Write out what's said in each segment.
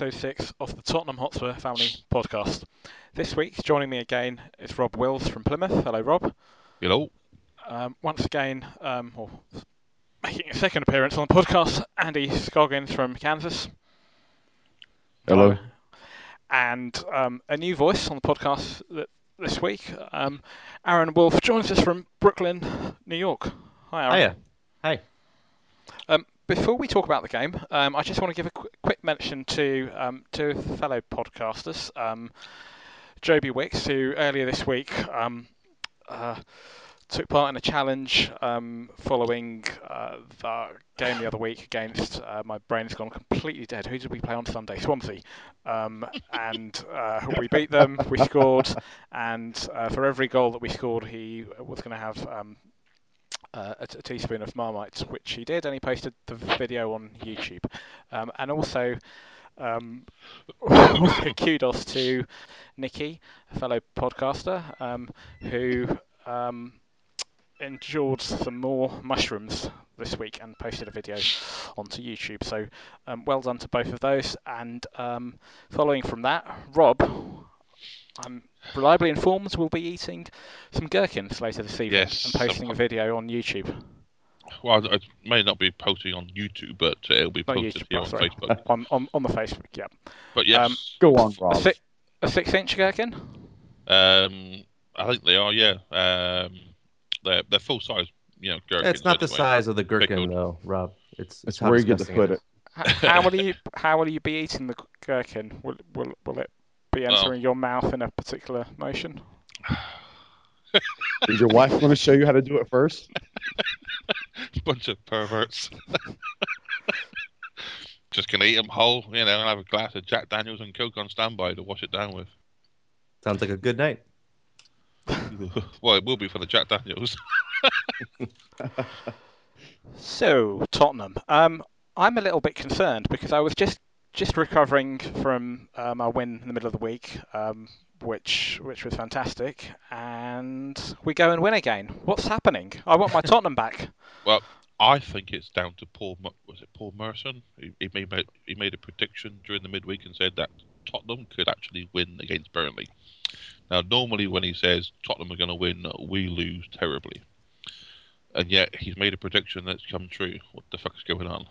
welcome to episode six of the Tottenham Hotspur Family Podcast. This week, joining me again is Rob Wills from Plymouth. Hello, Rob. Hello. Um, once again, um, or making a second appearance on the podcast, Andy Scoggins from Kansas. Hello. And um, a new voice on the podcast th- this week. Um, Aaron Wolf joins us from Brooklyn, New York. Hi, Aaron. Hiya. Hi. Um, before we talk about the game, um, I just want to give a qu- quick mention to um, two fellow podcasters, um, Joby Wicks, who earlier this week um, uh, took part in a challenge um, following uh, the game the other week against. Uh, my brain has gone completely dead. Who did we play on Sunday? Swansea. Um, and uh, we beat them. We scored, and uh, for every goal that we scored, he was going to have uh, a, a teaspoon of Marmite, which he did, and he posted the video on YouTube. Um, and also, um, kudos to Nikki, a fellow podcaster, um, who um, endured some more mushrooms this week and posted a video onto YouTube. So, um, well done to both of those. And um, following from that, Rob, I'm reliably informed, we'll be eating some gherkins later this evening Yes, and posting some- a video on YouTube. Well, I, I may not be posting on YouTube, but it'll be Not posted YouTube, here oh, on sorry. Facebook. on, on on the Facebook, yeah. But yes, Um, Go on, A, Rob. si- a six-inch gherkin. um, I think they are. Yeah, um, they're they're full size. You know, gherkins. It's not the size of the gherkin, Pickled. though, Rob. It's, That's it's how where you get to disgusting put it it. is. H- How will you how will you be eating the gherkin? Will will will it be Well- entering your mouth in a particular motion? Is your wife going to show you how to do it first? Bunch of perverts. Just gonna eat them whole. You know, and have a glass of Jack Daniels and Coke on standby to wash it down with. Sounds like a good night. well, it will be for the Jack Daniels. So Tottenham. Um, I'm a little bit concerned because I was just just recovering from um, our win in the middle of the week, um, which which was fantastic, and we go and win again. What's happening? I want my Tottenham back. Well, I think it's down to Paul. Was it Paul Merson? He, he made he made a prediction during the midweek and said that Tottenham could actually win against Burnley. Now, normally when he says Tottenham are going to win, we lose terribly, and yet he's made a prediction that's come true. What the fuck's going on?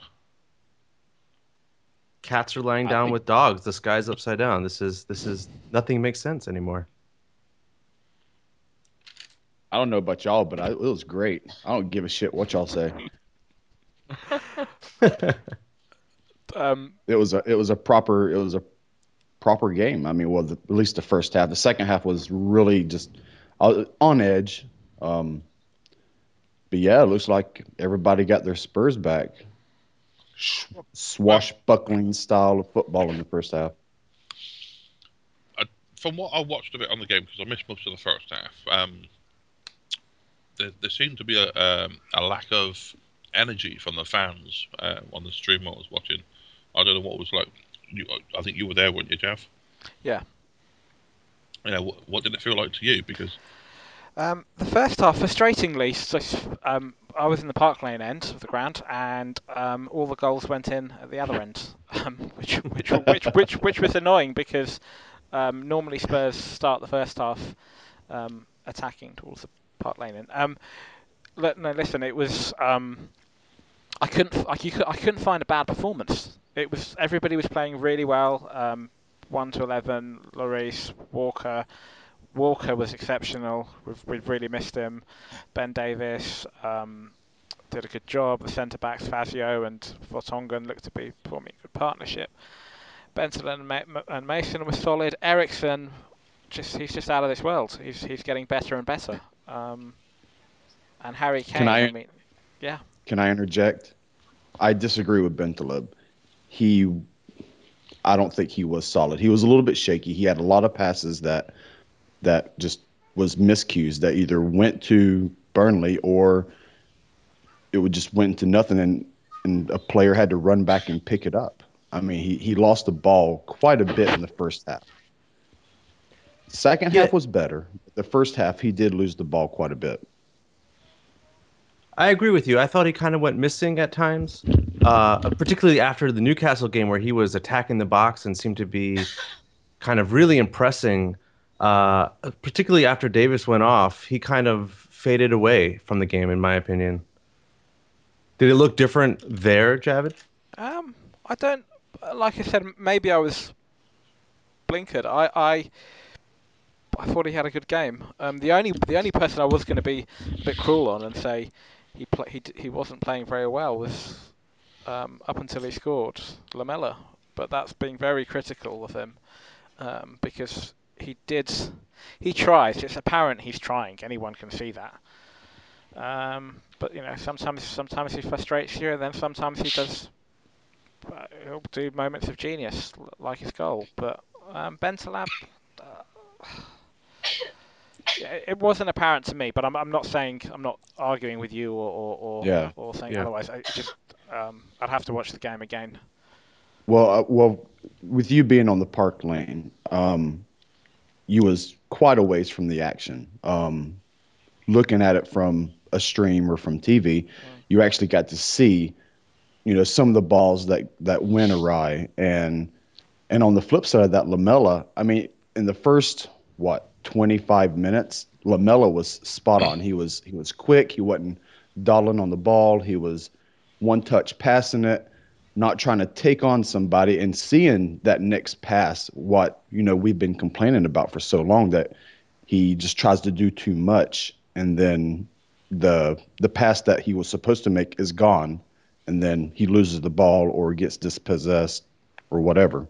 Cats are lying down think- with dogs. The sky's upside down. This is this is nothing makes sense anymore. I don't know about y'all, but I, it was great. I don't give a shit what y'all say. Um, It was a it was a proper it was a proper game. I mean, well, the, at least the first half. The second half was really just uh, on edge. Um, but yeah, it looks like everybody got their Spurs back. Swashbuckling style of football in the first half. From what I watched of it on the game, because I missed most of the first half, um, there, there seemed to be a, um, a lack of energy from the fans uh, on the stream I was watching. I don't know what it was like. You, I think you were there, weren't you, Jeff? Yeah. You know, what, what did it feel like to you? Because Um, the first half, frustratingly, so, um, I was in the Park Lane end of the ground, and um, all the goals went in at the other end, um, which, which, which, which, which was annoying because um, normally Spurs start the first half um, attacking towards the Park Lane end. Li- no, listen, it was I couldn't I, you could, I couldn't find a bad performance. It was everybody was playing really well. One to eleven, Lloris, Walker. Walker was exceptional. We've, we've really missed him. Ben Davies um, did a good job. The centre backs, Fazio and Vertonghen, looked to be forming a good partnership. Benson and, Ma- and Mason were solid. Eriksen, just he's just out of this world. He's he's getting better and better. Um, and Harry Kane. Can I- mean, yeah. Can I interject? I disagree with Bentaleb. He, I don't think he was solid. He was a little bit shaky. He had a lot of passes that, that just was miscues that either went to Burnley or it would just went into nothing, and and a player had to run back and pick it up. I mean, he he lost the ball quite a bit in the first half. Second Yeah. half was better. The first half, he did lose the ball quite a bit. I agree with you. I thought he kind of went missing at times, uh, particularly after the Newcastle game where he was attacking the box and seemed to be kind of really impressing. Uh, particularly after Davies went off, he kind of faded away from the game, in my opinion. Did it look different there, Javad? Um, I don't. Like I said, maybe I was blinkered. I, I, I thought he had a good game. Um, the only the only person I was going to be a bit cruel on and say he pl- he he wasn't playing very well was um, up until he scored Lamela, but that's being very critical of him um, because he did he tries. It's apparent he's trying. Anyone can see that. Um, but you know, sometimes sometimes he frustrates you, and then sometimes he does. Uh, he'll do moments of genius like his goal, but um, Bentaleb. Uh, it wasn't apparent to me, but I'm, I'm not saying I'm not arguing with you or or, or, Yeah. or saying Yeah. otherwise. I just um, I'd have to watch the game again. Well, uh, well, with you being on the park lane, um, you was quite a ways from the action. Um, looking at it from a stream or from TV, you actually got to see, you know, some of the balls that that went awry, and and on the flip side of that, Lamela. I mean, in the first what 25 minutes, Lamela was spot on. He was he was quick. He wasn't dawdling on the ball. He was one touch passing it not trying to take on somebody and seeing that next pass what you know we've been complaining about for so long that he just tries to do too much and then the the pass that he was supposed to make is gone and then he loses the ball or gets dispossessed or whatever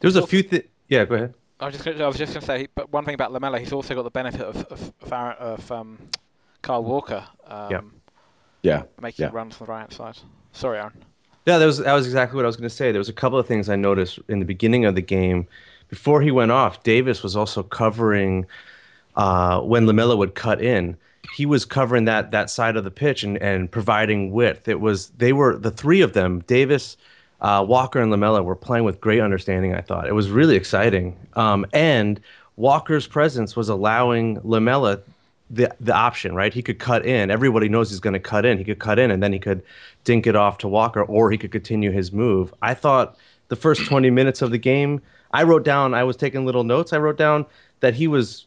There's a few things. Yeah, go ahead. I was just gonna, I was just going to say, but one thing about Lamela, he's also got the benefit of of, of, Aaron, of um, Carl Walker um, Yeah. yeah making Yeah. runs from the right side. Sorry, Aaron. Yeah, that was that was exactly what I was going to say. There was a couple of things I noticed in the beginning of the game. Before he went off, Davies was also covering uh, when Lamela would cut in. He was covering that that side of the pitch and, and providing width. It was they were the three of them, Davies, uh, Walker, and Lamela, were playing with great understanding. I thought it was really exciting. Um, and Walker's presence was allowing Lamela the the option, right? He could cut in. Everybody knows he's going to cut in. He could cut in, and then he could dink it off to Walker, or he could continue his move. I thought the first 20 minutes of the game, I wrote down. I was taking little notes. I wrote down that he was,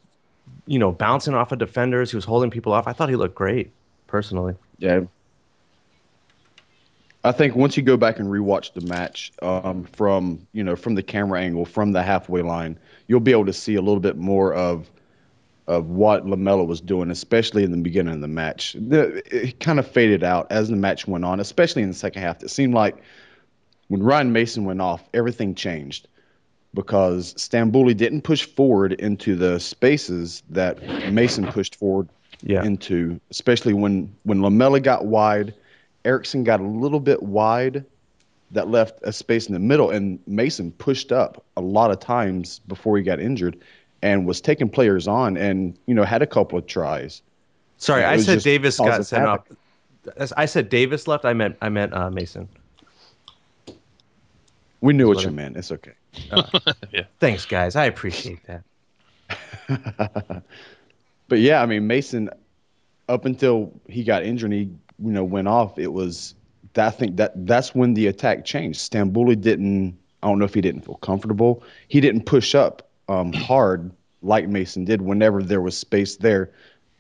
you know, bouncing off of defenders. He was holding people off. I thought he looked great, personally. Yeah. I think once you go back and rewatch the match um, from you know from the camera angle from the halfway line, you'll be able to see a little bit more of of what Lamela was doing, especially in the beginning of the match. The, it kind of faded out as the match went on, especially in the second half. It seemed like when Ryan Mason went off, everything changed because Stambouli didn't push forward into the spaces that Mason pushed forward Yeah. into, especially when when Lamela got wide, Eriksen got a little bit wide, that left a space in the middle, and Mason pushed up a lot of times before he got injured, and was taking players on, and you know had a couple of tries. Sorry, I said Davies got causing sent off. I said Davies left. I meant I meant uh, Mason. We knew what What you a- meant. It's okay. Thanks, guys. I appreciate that. But yeah, I mean Mason, up until he got injured, and he you know went off. It was that I think that that's when the attack changed. Stambouli didn't. I don't know if he didn't feel comfortable. He didn't push up um, hard like Mason did whenever there was space there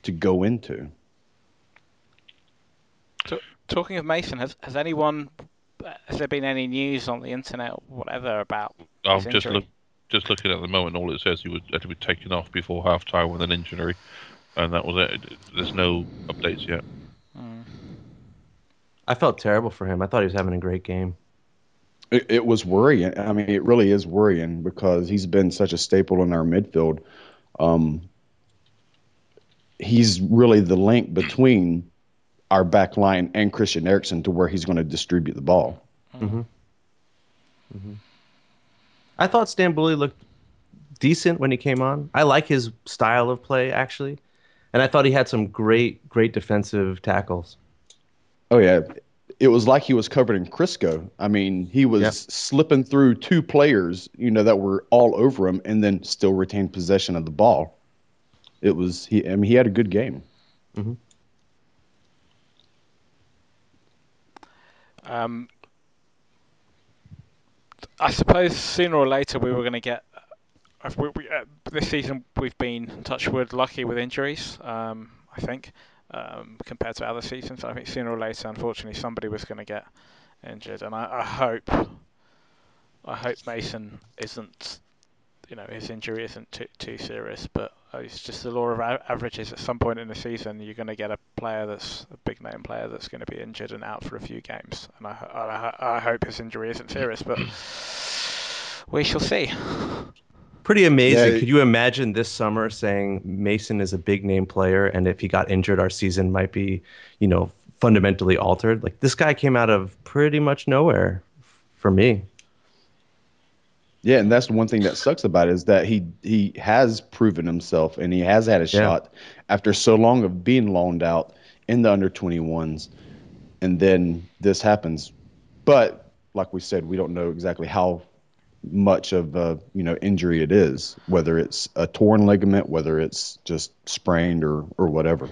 to go into. T- talking of Mason, has has anyone has there been any news on the internet or whatever about I'm his just look, just looking at the moment. All it says he would had to be taken off before half time with an injury, and that was it. There's no updates yet. Hmm. I felt terrible for him. I thought he was having a great game. It, it was worrying. I mean, it really is worrying because he's been such a staple in our midfield. Um, he's really the link between our back line and Christian Eriksen to where he's going to distribute the ball. I thought Stambouli looked decent when he came on. I like his style of play actually, and I thought he had some great, great defensive tackles. Oh yeah, it was like he was covered in Crisco. I mean, he was yep. slipping through two players, you know, that were all over him, and then still retained possession of the ball. It was he. I mean, he had a good game. Mm-hmm. Um, I suppose sooner or later we were going to get. Uh, we, we, uh, this season we've been touch wood lucky with injuries. Um, I think um, compared to other seasons, I think sooner or later, unfortunately, somebody was going to get injured, and I, I hope, I hope Mason isn't, you know, his injury isn't too too serious. But it's just the law of averages. At some point in the season, you're going to get a player that's a big name player that's going to be injured and out for a few games, and I, I, I hope his injury isn't serious, but we shall see. Pretty amazing. Yeah. Could you imagine this summer saying Mason is a big name player, and if he got injured, our season might be, you know, fundamentally altered? Like this guy came out of pretty much nowhere for me. Yeah, and that's the one thing that sucks about it is that he he has proven himself and he has had a Yeah. shot after so long of being loaned out in the under 21s, and then this happens. But like we said, we don't know exactly how much of a you know injury it is, whether it's a torn ligament, whether it's just sprained or or whatever.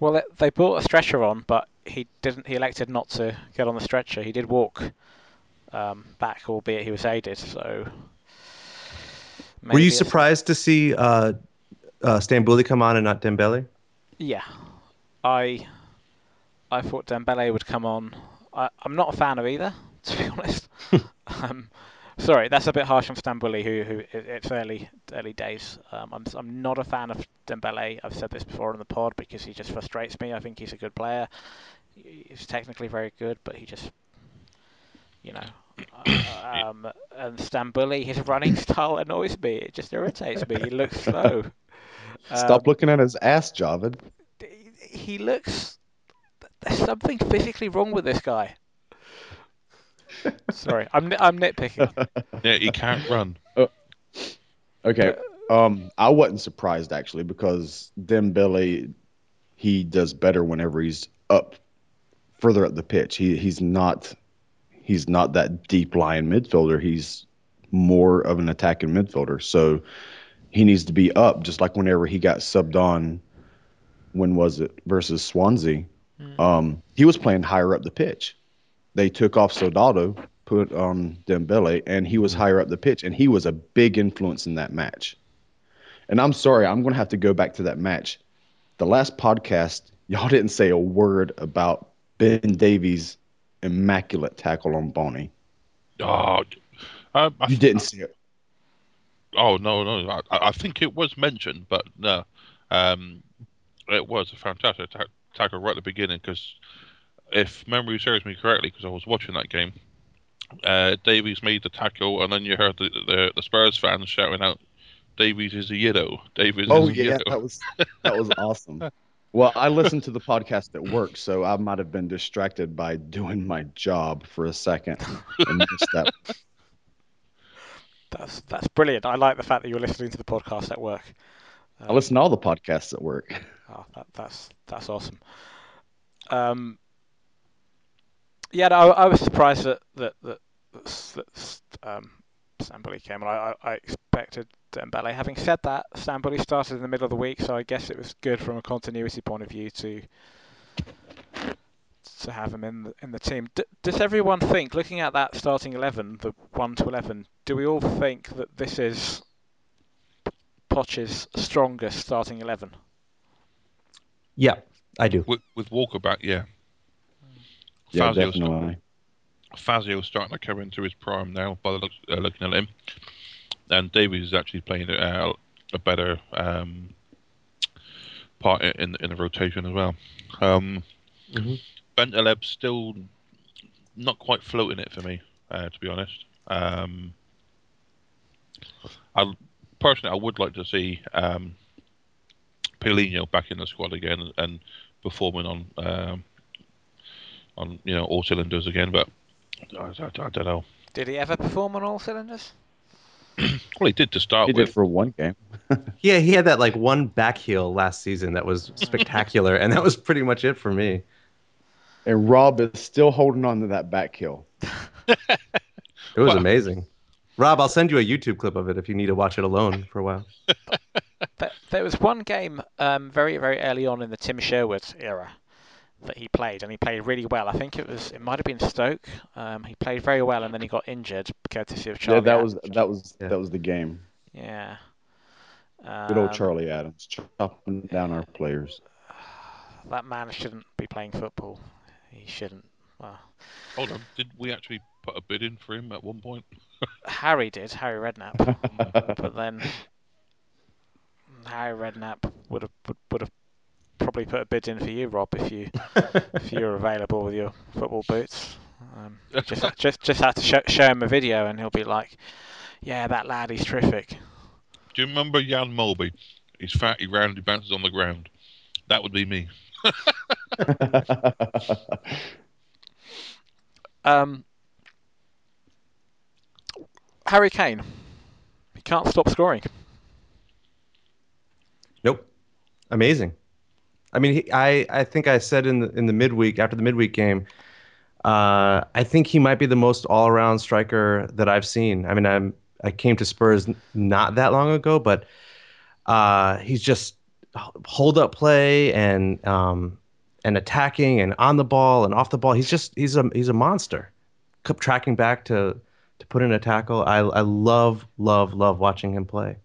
Well, they, they brought a stretcher on, but he didn't. He elected not to get on the stretcher. He did walk um, back, albeit he was aided. So, Were you surprised to see uh, uh, Stambouli come on and not Dembele? Yeah, I I thought Dembele would come on. I, I'm not a fan of either, to be honest. um, sorry, that's a bit harsh on Stambouli, who who it's early early days. Um, I'm I'm not a fan of Dembele. I've said this before on the pod because he just frustrates me. I think he's a good player. He's technically very good, but he just you know. uh, um, and Stambouli, his running style annoys me. It just irritates me. He looks slow. Stop Um, looking at his ass, Javad. he looks. There's something physically wrong with this guy. Sorry, I'm I'm nitpicking. Yeah, he can't run. Okay. Um, I wasn't surprised actually because Dembele, he does better whenever he's up further up the pitch. He he's not he's not that deep lying midfielder. He's more of an attacking midfielder. So he needs to be up, just like whenever he got subbed on. When was it versus Swansea? Um, he was playing higher up the pitch. They took off Soldado, put on Dembele, and he was higher up the pitch, and he was a big influence in that match. And I'm sorry, I'm going to have to go back to that match. The last podcast, y'all didn't say a word about Ben Davies' immaculate tackle on Bony. Oh, um, I, You didn't see it. oh no, no. I, I think it was mentioned, but no. Um, it was a fantastic tackle right at the beginning because, if memory serves me correctly, because I was watching that game, uh, Davies made the tackle, and then you heard the, the, the Spurs fans shouting out, "Davies is a yiddo. Davies Oh is a yeah, yiddo." that was that was awesome. Well, I listened to the podcast at work, so I might have been distracted by doing my job for a second and missed that. That's that's brilliant. I like the fact that you're listening to the podcast at work. I listen to all the podcasts at work. Oh, that, that's that's awesome. Um, yeah, no, I, I was surprised that that that, that, s- that s- um, Stambouli came, and I, I, I expected Dembele. Having said that, Stambouli started in the middle of the week, so I guess it was good from a continuity point of view to to have him in the, in the team. D- does everyone think, looking at that starting eleven, the one to eleven, do we all think that this is Poch's strongest starting eleven? Yeah, I do. With, with Walker back, yeah. Yeah, Fazio's definitely. Fazio's starting to come into his prime now by the look, uh, looking at him, and Davies is actually playing uh, a better um, part in in the rotation as well. Um, Mhm. Bentaleb's still not quite floating it for me, uh, to be honest. Um, I personally, I would like to see um, Paulinho back in the squad again and performing on um, on you know all cylinders again, but I, I, I don't know. Did he ever perform on all cylinders? Well, he did to start He did with. for one game. Yeah, he had that like one back heel last season that was spectacular, and that was pretty much it for me. And Rob is still holding on to that back heel. It was Wow. amazing. Rob, I'll send you a YouTube clip of it if you need to watch it alone for a while. There, there was one game um, very, very early on in the Tim Sherwood era that he played, and he played really well. I think it was it might have been Stoke. Um, he played very well, and then he got injured courtesy of Charlie. yeah, that Adams. was that was Yeah. that was the game. yeah. Good old Um, Charlie Adams chopping down our players. That man shouldn't be playing football. He shouldn't. Well, Hold on, did we actually put a bid in for him at one point? Harry did, Harry Redknapp, but then Harry Redknapp would have would, would have probably put a bid in for you, Rob, if you if you were available with your football boots. Um, just just just have to show, show him a video, and he'll be like, "Yeah, that lad, he's terrific." Do you remember Jan Molby? He's fat, he round, he bounces on the ground. That would be me. Um, Harry Kane, he can't stop scoring. Nope. Amazing. I mean, he, I I think I said in the in the midweek after the midweek game, uh, I think he might be the most all around striker that I've seen. I mean, I'm I came to Spurs not that long ago, but uh, he's just hold up play and um, and attacking and on the ball and off the ball. He's just he's a he's a monster. Kept tracking back to to put in a tackle. I I love love love watching him play.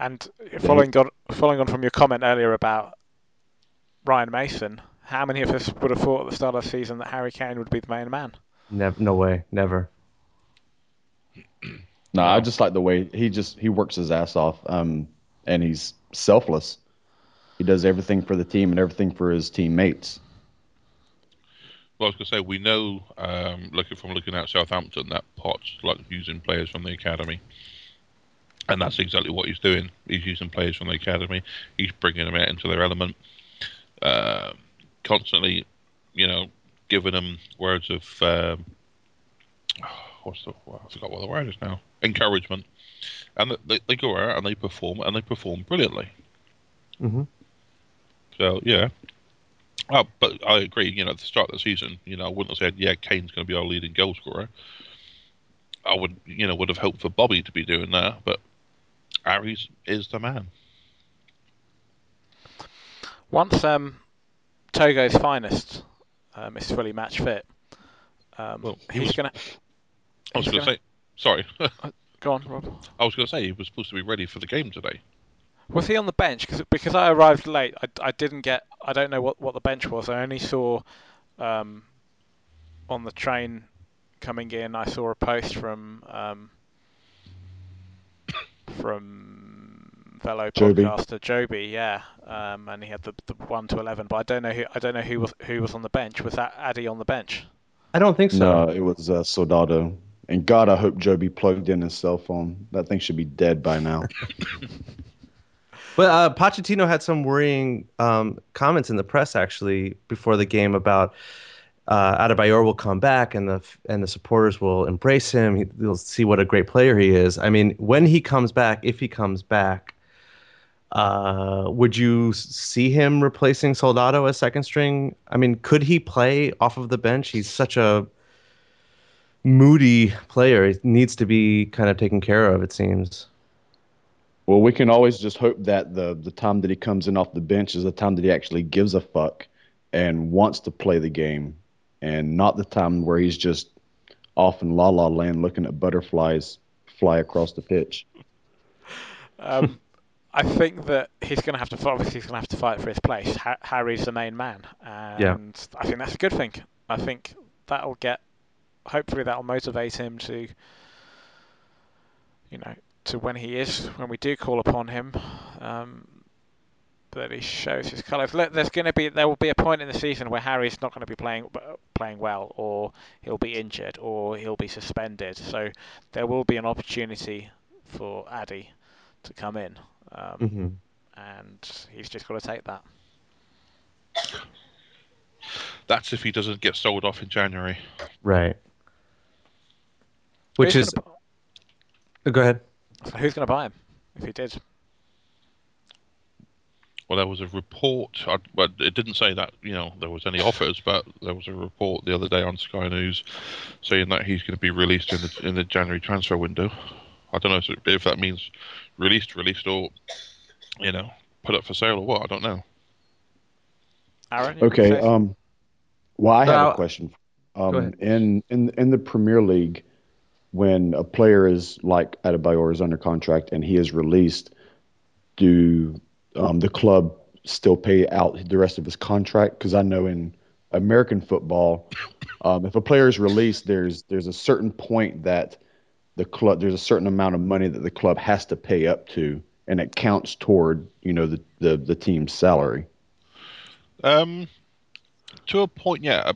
And following on following on from your comment earlier about Ryan Mason, how many of us would have thought at the start of the season that Harry Kane would be the main man? Never, no way, never. No, I just like the way he just he works his ass off, um, and he's selfless. He does everything for the team and everything for his teammates. Well, I was going to say, we know, um, looking from looking at Southampton, that Potts like using players from the academy. And that's exactly what he's doing. He's using players from the academy. He's bringing them out into their element. Uh, constantly, you know, giving them words of, um, what's the, well, I forgot what the word is now. Encouragement. And they, they go out and they perform, and they perform brilliantly. Mm-hmm. So yeah. Oh, but I agree. You know, at the start of the season, you know, I wouldn't have said, "Yeah, Kane's going to be our leading goal scorer." I would, you know, would have hoped for Bobby to be doing that, but Harry's is the man. Once um, Togo's finest um, is fully match fit, um, Well, he he's was- gonna I was going to say, sorry, go on, Rob. I was going to say he was supposed to be ready for the game today. Was he on the bench? Cause, because I arrived late, I, I didn't get. I don't know what, what the bench was. I only saw um, on the train coming in. I saw a post from um, from fellow Joby. podcaster Joby, yeah, um, and he had the, the one to eleven. But I don't know who I don't know who was who was on the bench. Was that Addy on the bench? I don't think so. No, it was uh, Soldado. And God, I hope Joby plugged in his cell phone. That thing should be dead by now. But uh, Pochettino had some worrying um, comments in the press actually before the game about uh, Adebayor will come back and the and the supporters will embrace him. He, they'll see what a great player he is. I mean, when he comes back, if he comes back, uh, would you see him replacing Soldado as second string? I mean, could he play off of the bench? He's such a moody player. He needs to be kind of taken care of. It seems. Well, we can always just hope that the the time that he comes in off the bench is the time that he actually gives a fuck and wants to play the game, and not the time where he's just off in la la land looking at butterflies fly across the pitch. Um, I think that he's going to have to obviously he's going to have to fight for his place. Ha- Harry's the main man, and I think that's a good thing. I think that'll get, hopefully, that'll motivate him to, you know, to when he is when we do call upon him, um, that he shows his colours. Look, there's going to be there will be a point in the season where Harry's not going to be playing playing well, or he'll be injured, or he'll be suspended. So there will be an opportunity for Addy to come in, um, hmm and he's just got to take that. That's if he doesn't get sold off in January. Right. Which Who's is. gonna, uh, Go ahead. bu- who's going to buy him if he did? Well, there was a report, I, but it didn't say that you know there was any offers, but there was a report the other day on Sky News saying that he's going to be released in the in the January transfer window. I don't know if, if that means released, released, or you know put up for sale or what. I don't know. Aaron. Okay. Um, well, I have a question. Um, in in in the Premier League, when a player is like Adebayor is under contract and he is released, do um, the club still pay out the rest of his contract? Because I know in American football, um, if a player is released, there's there's a certain point that the club there's a certain amount of money that the club has to pay up to, and it counts toward you know the the, the team's salary. Um, to a point, yeah.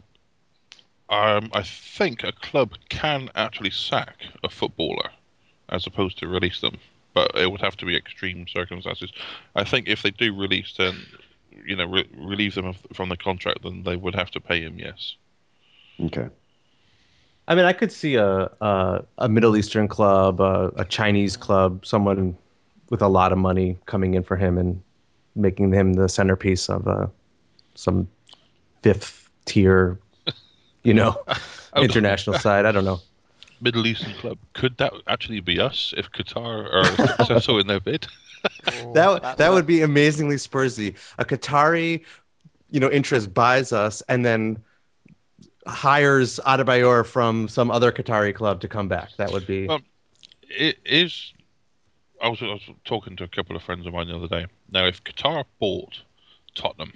Um, I think a club can actually sack a footballer as opposed to release them, but it would have to be extreme circumstances. I think if they do release, then you know, re- relieve them from the contract, then they would have to pay him. Yes. Okay. I mean, I could see a a, a Middle Eastern club, a, a Chinese club, someone with a lot of money coming in for him and making him the centerpiece of uh, some fifth tier, you know, Oh, international side. I don't know. Middle Eastern club. Could that actually be us if Qatar are successful in their bid? That that would be amazingly Spursy. A Qatari, you know, interest buys us and then hires Adebayor from some other Qatari club to come back. That would be Well, It is. I was, I was talking to a couple of friends of mine the other day. Now, if Qatar bought Tottenham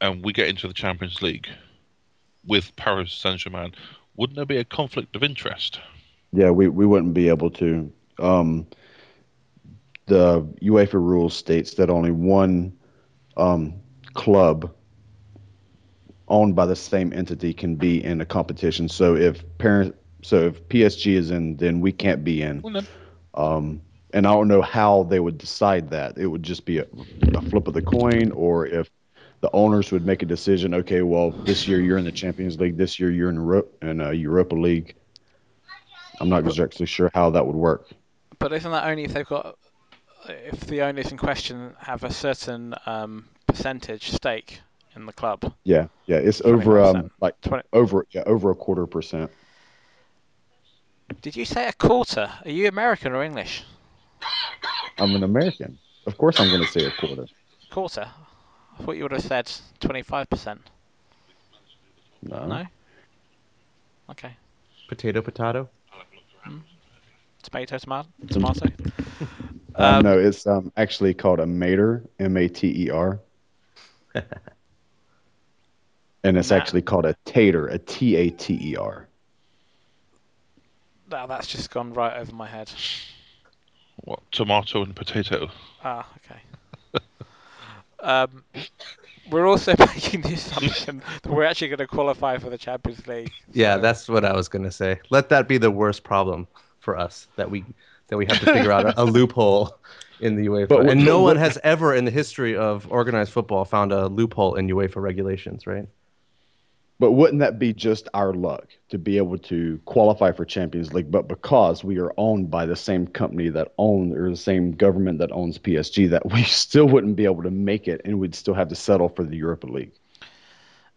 and we get into the Champions League with Paris Saint Germain, wouldn't there be a conflict of interest? Yeah, we, we wouldn't be able to. Um, the UEFA rules states that only one um, club owned by the same entity can be in a competition. So if parent, so if PSG is in, then we can't be in. Well, Um, and I don't know how they would decide that. It would just be a, a flip of the coin, or if the owners would make a decision. Okay, well, this year you're in the Champions League. This year you're in Euro- in uh, Europa League. I'm not exactly sure how that would work. But isn't that only if they've got, if the owners in question have a certain um, percentage stake in the club? Yeah, yeah, it's over um like 20, over yeah over a quarter percent. did you say a quarter? Are you American or English? I'm an American. Of course, I'm going to say a quarter. Quarter. I thought you would have said 25%. No, No? Okay. potato potato. Tomato, tomato, Tom- tomato. Um, Um, no, it's um actually called a mater, M A T E R. And it's Nah. actually called a tater, a T A T E R. No, that's just gone right over my head. what tomato and potato? Ah, okay. um, we're also making the assumption that we're actually going to qualify for the Champions League. Yeah, that's what I was gonna say. Let that be the worst problem for us that we that we have to figure out a, a loophole in the UEFA. But and no one has ever in the history of organized football found a loophole in UEFA regulations, right? But wouldn't that be just our luck to be able to qualify for Champions League? But because we are owned by the same company that owns or the same government that owns PSG, that we still wouldn't be able to make it, and we'd still have to settle for the Europa League.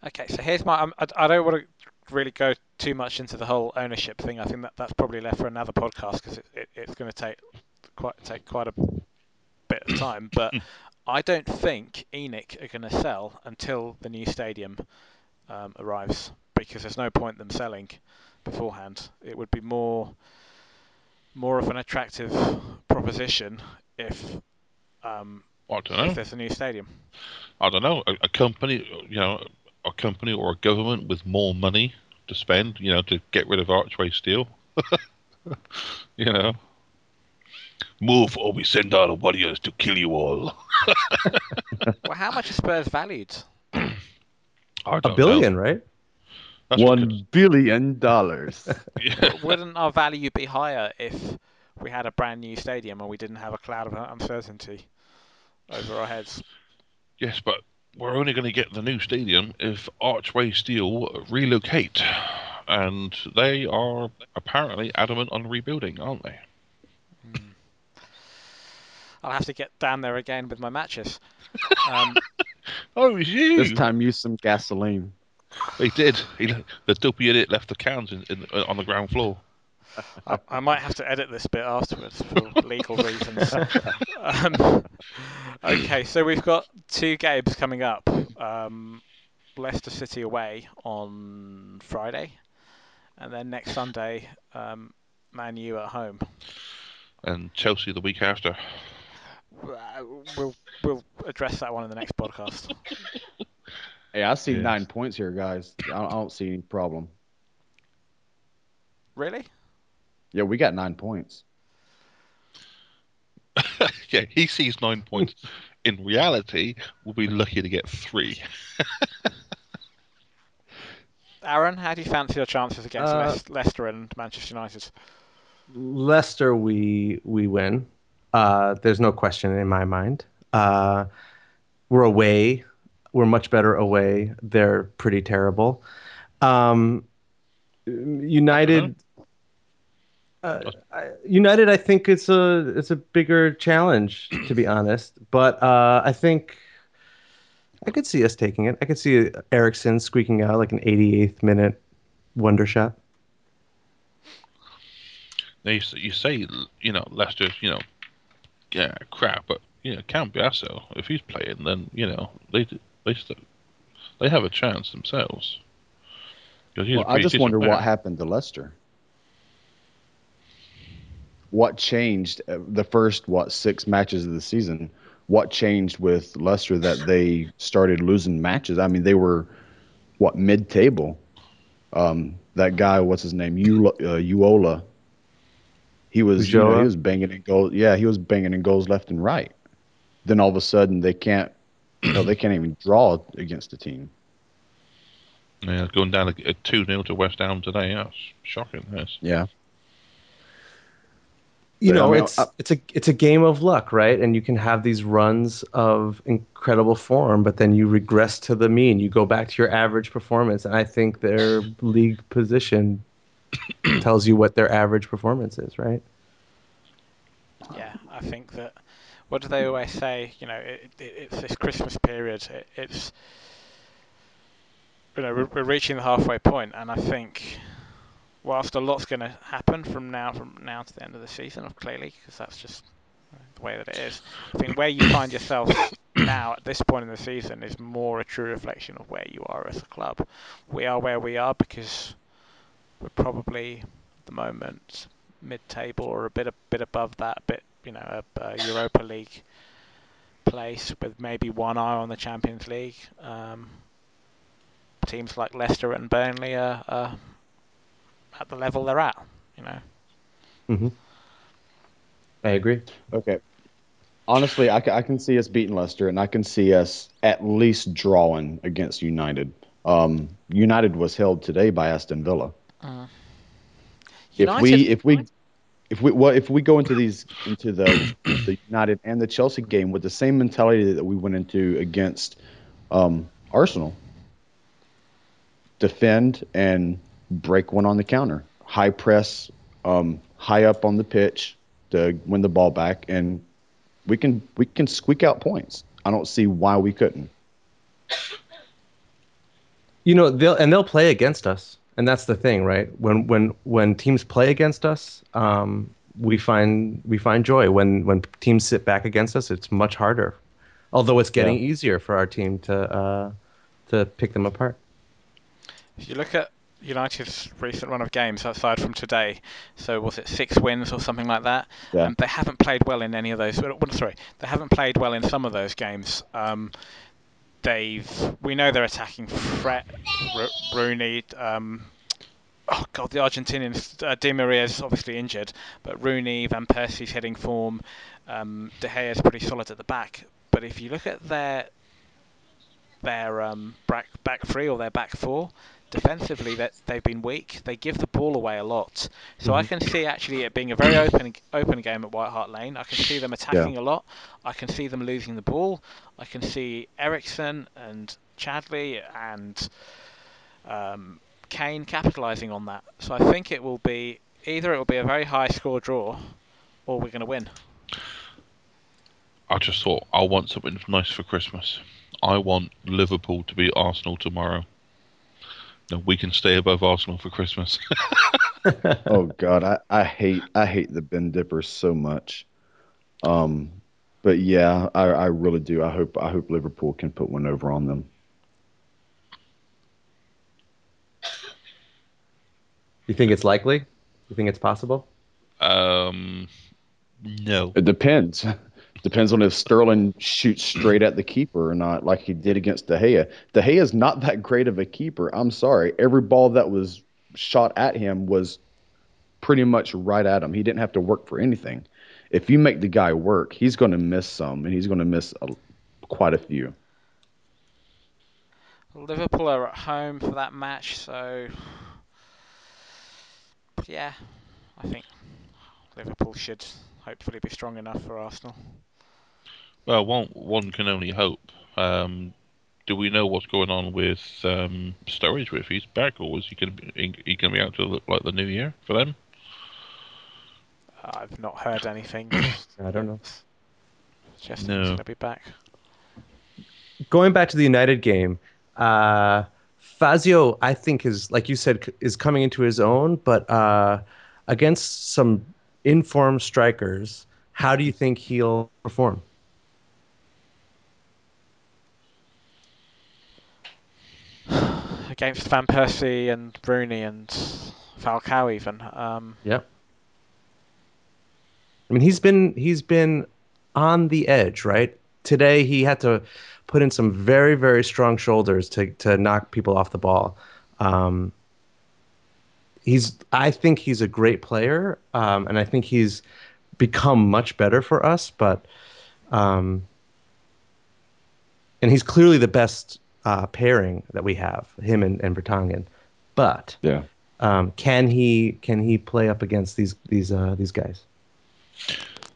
Okay, so here's my. Um, I, I don't want to really go too much into the whole ownership thing. I think that that's probably left for another podcast because it, it, it's going to take quite take quite a bit of time. But I don't think ENIC are going to sell until the new stadium um, arrives because there's no point them selling beforehand. It would be more more of an attractive proposition if um, I don't if there's a new stadium. I don't know. A, a company, you know, a company or a government with more money to spend, you know, to get rid of Archway Steel. you know, move or we send our warriors to kill you all. Well, how much is Spurs valued? I A don't billion, know. right? That's One billion dollars. yeah. Wouldn't our value be higher if we had a brand new stadium and we didn't have a cloud of uncertainty over our heads? Yes, but we're only going to get the new stadium if Archway Steel relocate, and they are apparently adamant on rebuilding, aren't they? I'll have to get down there again with my matches. Um, Oh, it's you! this time, use some gasoline. He did. He, the dopey idiot left the cans in, in, on the ground floor. I, I might have to edit this bit afterwards for legal reasons. um, okay, so we've got two games coming up. um, Leicester City away on Friday, and then next Sunday, um, Man U at home. And Chelsea the week after. Uh, We'll we'll address that one in the next podcast. Hey, I see Yes. nine points here, guys. I don't, I don't see any problem. Really? Yeah, we got nine points. yeah, he sees nine points. In reality, we'll be lucky to get three. Aaron, how do you fancy your chances against Uh, Leic- Leicester and Manchester United? Leicester, we we win. Uh, there's no question in my mind. Uh, we're away. We're much better away. They're pretty terrible. Um, United. Uh, United, I think it's a it's a bigger challenge to be honest. But uh, I think I could see us taking it. I could see Eriksen squeaking out like an 88th minute wonder shot. Now you, you say, you know, Leicester's, you know, yeah, crap, but you know, Cambiasso, if he's playing, then you know they they st- they have a chance themselves. Well, I just wonder player. what happened to Leicester. What changed uh, the first what six matches of the season? What changed with Leicester that they started losing matches? I mean, they were what mid-table. Um, that guy, what's his name? Ula, uh, Ulloa. He was, you know, he was banging in goals. Yeah, he was banging in goals left and right. Then all of a sudden, they can't. You know, they can't even draw against the team. Yeah, going down a two 0 to West Ham today. Yeah, it's shocking. Yes. Yeah. you But, I know mean, it's I- it's a it's a game of luck right and you can have these runs of incredible form but then you regress to the mean you go back to your average performance and i think their league position tells you what their average performance is right Yeah, I think that. What do they always say? You know, it, it, it's this Christmas period. It, it's you know we're, we're reaching the halfway point, and I think whilst a lot's going to happen from now from now to the end of the season, clearly, because that's just the way that it is. I think where you find yourself now at this point in the season is more a true reflection of where you are as a club. We are where we are because we're probably at the moment mid-table or a bit a bit above that, a bit you know a, a Europa League place with maybe one eye on the Champions League. Um, teams like Leicester and Burnley are, are at the level they're at. You know. mm-hmm. i agree Okay. Honestly, I, ca- I can see us beating Leicester, and I can see us at least drawing against United. Um, United was held today by Aston Villa. If we if we if we well, if we go into these into the the United and the Chelsea game with the same mentality that we went into against um, Arsenal, defend and break one on the counter, high press, um, high up on the pitch to win the ball back, and we can we can squeak out points. I don't see why we couldn't. you know they'll and they'll play against us and that's the thing right when when when teams play against us um, we find we find joy when when teams sit back against us it's much harder although it's getting Yeah. easier for our team to uh, to pick them apart If you look at United's recent run of games aside from today, so was it six wins or something like that? Yeah. Um, they haven't played well in any of those. Well, sorry, they haven't played well in some of those games. Um, they've we know they're attacking Fred, Ro- Rooney. Um, oh God, the Argentinian Uh, Di Maria's obviously injured, but Rooney, Van Persie's heading form. Um, De is pretty solid at the back. But if you look at their their um, back back three or their back four, defensively that they've been weak. They give the ball away a lot. So I can see actually it being a very open open game at White Hart Lane. I can see them attacking a lot. I can see them losing the ball. I can see Eriksen and Chadli and um, Kane capitalising on that. So I think it will be either it will be a very high score draw, or we're going to win. I just thought I want something nice for Christmas. I want Liverpool to beat Arsenal tomorrow we can stay above Arsenal for Christmas. oh God, I, I hate I hate the Ben Dippers so much. Um, but yeah, I, I really do. I hope I hope Liverpool can put one over on them. You think it's likely? You think it's possible? Um, no. It depends. Depends on if Sterling shoots straight at the keeper or not, like he did against De Gea. De Gea is not that great of a keeper. I'm sorry. Every ball that was shot at him was pretty much right at him. He didn't have to work for anything. If you make the guy work, he's going to miss some, and he's going to miss a, quite a few. Liverpool are at home for that match, so yeah, I think Liverpool should hopefully be strong enough for Arsenal. Well, one one can only hope. Um, do we know what's going on with um, Sturridge? If he's back, or is he going to be he going to be out to look like the new year for them? I've not heard anything. I don't know. Just No. he's going to be back. Going back to the United game, uh, Fazio, I think is like you said, is coming into his own, but uh, against some informed strikers, how do you think he'll perform? Against Van Persie and Rooney and Falcao even. Um, Yeah. I mean, he's been he's been on the edge, right? Today he had to put in some very very strong shoulders to to knock people off the ball. Um, he's I think he's a great player, um, and I think he's become much better for us. But um, and he's clearly the best uh, pairing that we have, him and, and Vertonghen. But Yeah. um, can he can he play up against these these uh, these guys?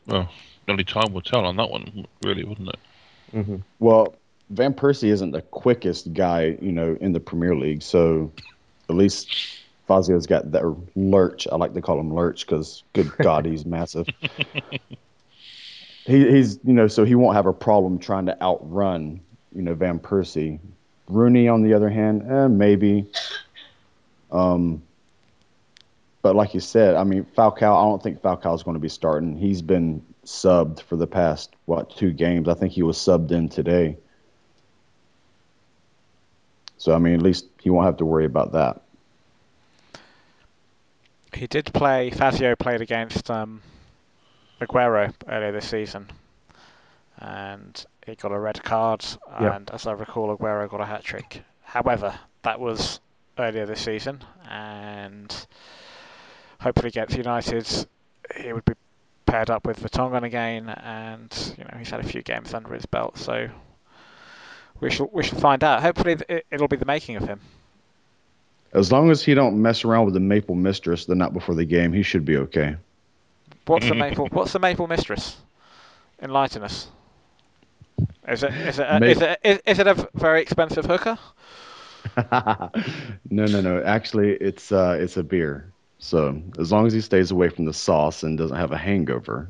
Well, only time will tell on that one, really, wouldn't it? Mm-hmm. Well, Van Persie isn't the quickest guy, you know, in the Premier League. So at least Fazio's got that lurch. I like to call him lurch because, good God, he's massive. He, he's, you know, so he won't have a problem trying to outrun, you know, Van Persie. Rooney, on the other hand, eh, maybe. Um, but like you said, I mean, Falcao. I don't think Falcao's going to be starting. He's been subbed for the past what two games. I think he was subbed in today. So I mean, at least he won't have to worry about that. he did play. Fazio played against um, Aguero earlier this season, and he got a red card. Yeah. And as I recall, Aguero got a hat trick. However, that was earlier this season, and hopefully against United, he would be paired up with Vertonghen again, and you know he's had a few games under his belt, so we shall we shall find out. Hopefully, it, it'll be the making of him. As long as he don't mess around with the Maple Mistress the night before the game, he should be okay. What's the maple? What's the maple mistress? Enlighten us. Is it is it a, Ma- is it is, is it a very expensive hooker? no, no, no. Actually, it's uh, it's a beer. So as long as he stays away from the sauce and doesn't have a hangover,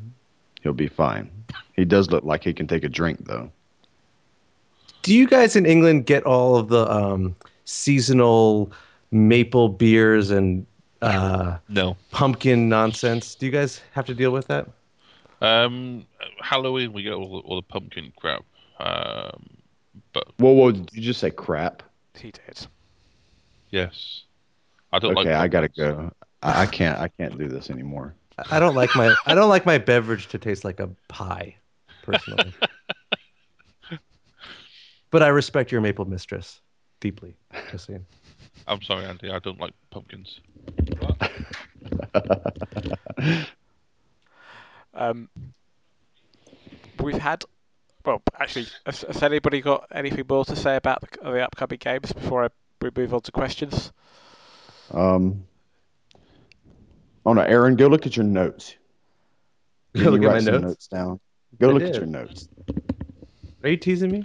he'll be fine. He does look like he can take a drink though. Do you guys in England get all of the um, seasonal maple beers and uh, No. pumpkin nonsense? Do you guys have to deal with that? Um, Halloween we get all the, all the pumpkin crap. Um, but Whoa, whoa! Did you just say crap? He did. yes, I don't Okay, like. I gotta go. I, I can't. I can't do this anymore. I- I don't like my I don't like my beverage to taste like a pie, personally. but I respect your maple mistress deeply. Just saying. I'm sorry, Andy. I don't like pumpkins. Um, we've had. Well, actually, has, has anybody got anything more to say about the, the upcoming games before I, we move on to questions? Um. Oh no, Aaron, go look at your notes. Go Can look at my some notes. down. Go I look at your notes. Are you teasing me?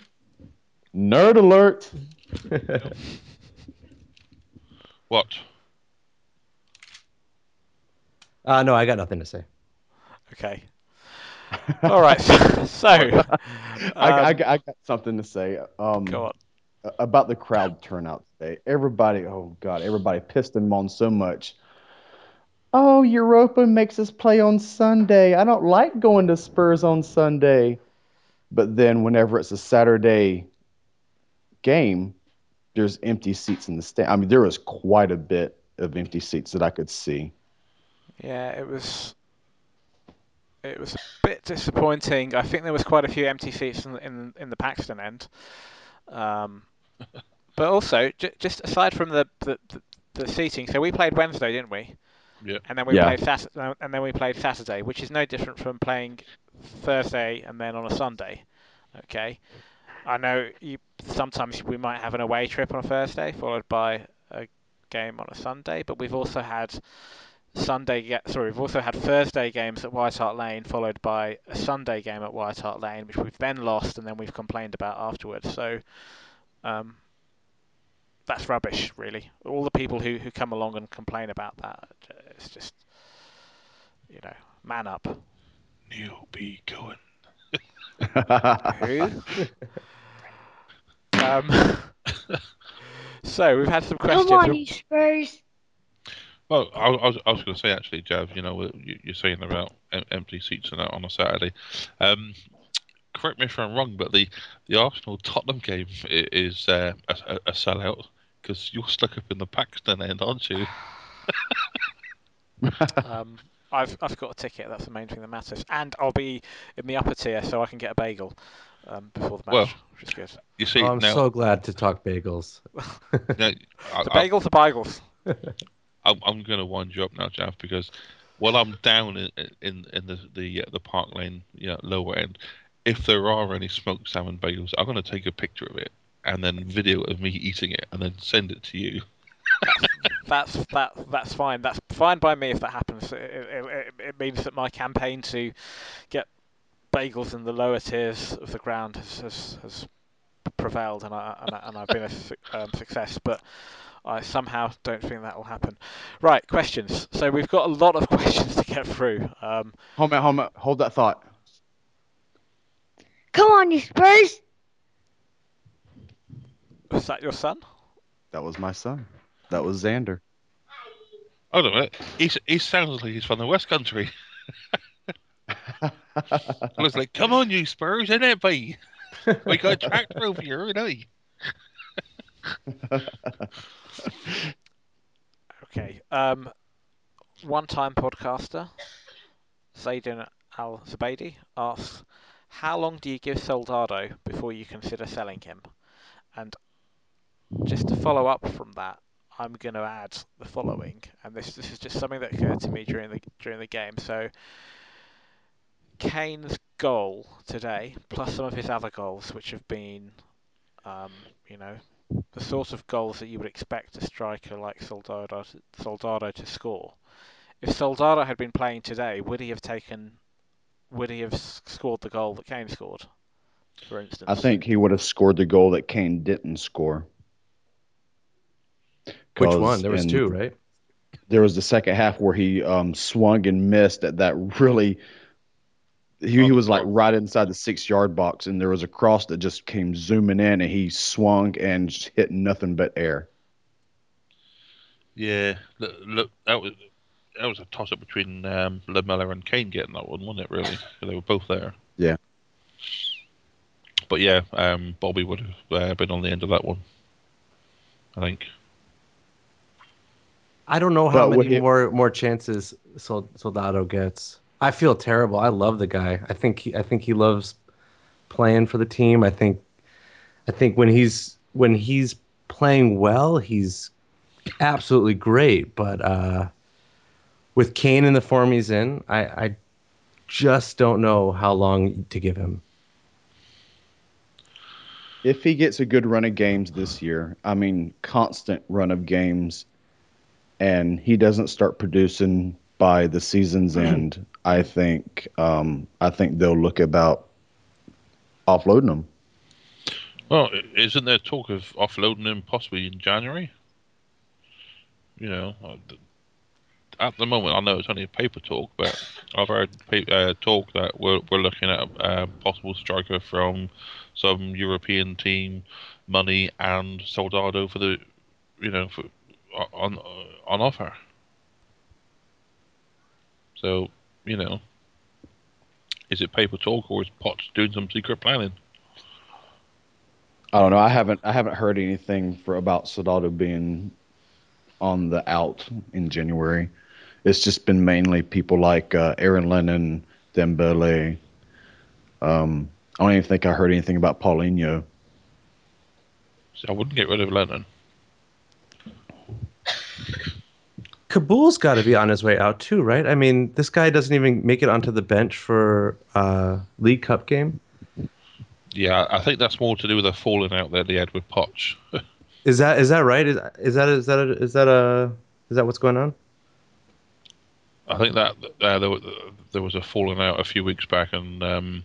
Nerd alert! What? uh, no, I got nothing to say. Okay. All right. So, so I, um, I, I got something to say. Um, go on. about the crowd turnout today. Everybody, oh god, everybody pissed him on so much. Oh, Europa makes us play on Sunday. I don't like going to Spurs on Sunday. But then whenever it's a Saturday game, there's empty seats in the stand. I mean, there was quite a bit of empty seats that I could see. Yeah, it was. It was a bit disappointing. I think there was quite a few empty seats in in, in the Paxton end. Um, but also, j- just aside from the, the, the, the seating, so we played Wednesday, didn't we? Yeah. And then we Yeah. played Saturday, and then we played Saturday, which is no different from playing Thursday and then on a Sunday. Okay. I know you sometimes we might have an away trip on a Thursday followed by a game on a Sunday, but we've also had Sunday get sorry, we've also had Thursday games at White Hart Lane followed by a Sunday game at White Hart Lane, which we've then lost and then we've complained about afterwards. So um, that's rubbish, really. All the people who, who come along and complain about that, it's just, you know, man up. You'll be going. Who? um, so we've had some questions. Come on, you Spurs. Well, I, I was, I was going to say actually, Jav. You know, you, you're saying about empty seats and that on a Saturday. Um, correct me if I'm wrong, but the, the Arsenal Tottenham game is uh, a, a, a sellout because you're stuck up in the Paxton end, aren't you? Um, I've I've got a ticket. That's the main thing that matters, and I'll be in the upper tier so I can get a bagel um, before the match, Well, which is good. You see Oh, I'm now, so glad to talk bagels. now I, The I, bagels are bagels. I'm, I'm going to wind you up now, Jav, because while I'm down in in, in the the uh, the Park Lane, you know, lower end, if there are any smoked salmon bagels, I'm going to take a picture of it and then video of me eating it and then send it to you. That's that that's fine. That's fine by me if that happens. It, it, it, means that my campaign to get bagels in the lower tiers of the ground has has, has prevailed, and I and, I, I've been a um, success. But I somehow don't think that will happen. Right, questions. So we've got a lot of questions to get through. Um, hold on, hold on, hold that thought. Come on, you Spurs. was that your son? That was my son. That was Xander. Hold on a minute. He, he sounds like he's from the West Country. I was like, come on, you Spurs, in it, boy. We got a tractor over here, don't we? Okay. Um, one-time podcaster Zaydin Al Zubaydi asks, "How long do you give Soldado before you consider selling him?" And just to follow up from that, I'm going to add the following, and this this is just something that occurred to me during the during the game. So, Kane's goal today, plus some of his other goals, which have been, um, you know, the sort of goals that you would expect a striker like Soldado Soldado to score. If Soldado had been playing today, would he have taken? Would he have scored the goal that Kane scored? For instance, I think he would have scored the goal that Kane didn't score. Which one? There was in- two, right? There was the second half where he um, swung and missed at that really. He, he was like right inside the six yard box, and there was a cross that just came zooming in, and he swung and just hit nothing but air. Yeah, look, look that was that was a toss up between um, Lamela and Kane getting that one, wasn't it? Really, they were both there. Yeah. But yeah, um, Bobby would have uh, been on the end of that one. I think. I don't know how But would many it- more more chances Sol- Soldado gets. I feel terrible. I love the guy. I think he, I think he loves playing for the team. I think I think when he's when he's playing well, he's absolutely great. But uh, with Kane in the form he's in, I, I just don't know how long to give him. If he gets a good run of games this year, I mean, constant run of games, and he doesn't start producing by the season's end, I think um, I think they'll look about offloading them. Well, isn't there talk of offloading them possibly in January? You know, uh, at the moment, I know it's only a paper talk, but I've heard uh, talk that we're we're looking at a, a possible striker from some European team, money and Soldado for the, you know, for on on offer. So, you know, is it paper talk or is Potts doing some secret planning? I don't know. I haven't I haven't heard anything for about Soldado being on the out in January. It's just been mainly people like uh, Aaron Lennon, Dembele. Um, I don't even think I heard anything about Paulinho. So I wouldn't get rid of Lennon. Kaboul's got to be on his way out too, right? I mean, this guy doesn't even make it onto the bench for uh, League Cup game. Yeah, I think that's more to do with a falling out there they had with Poch. Is that is that right? Is, is that is that a, is that a is that what's going on? I think that uh, there, was, there was a falling out a few weeks back, and um,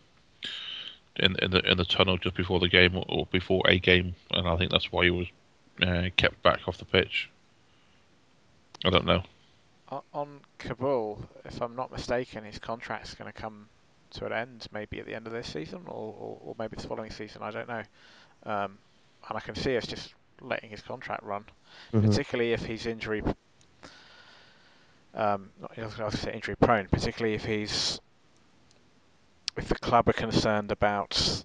in in the in the tunnel just before the game or, or before a game, and I think that's why he was uh, kept back off the pitch. I don't know. O- On Kaboul, if I'm not mistaken, his contract's going to come to an end maybe at the end of this season or, or, or maybe the following season. I don't know. Um, and I can see us just letting his contract run, Mhm. particularly if he's injury. Um, not, I was going to say injury prone, particularly if he's if the club are concerned about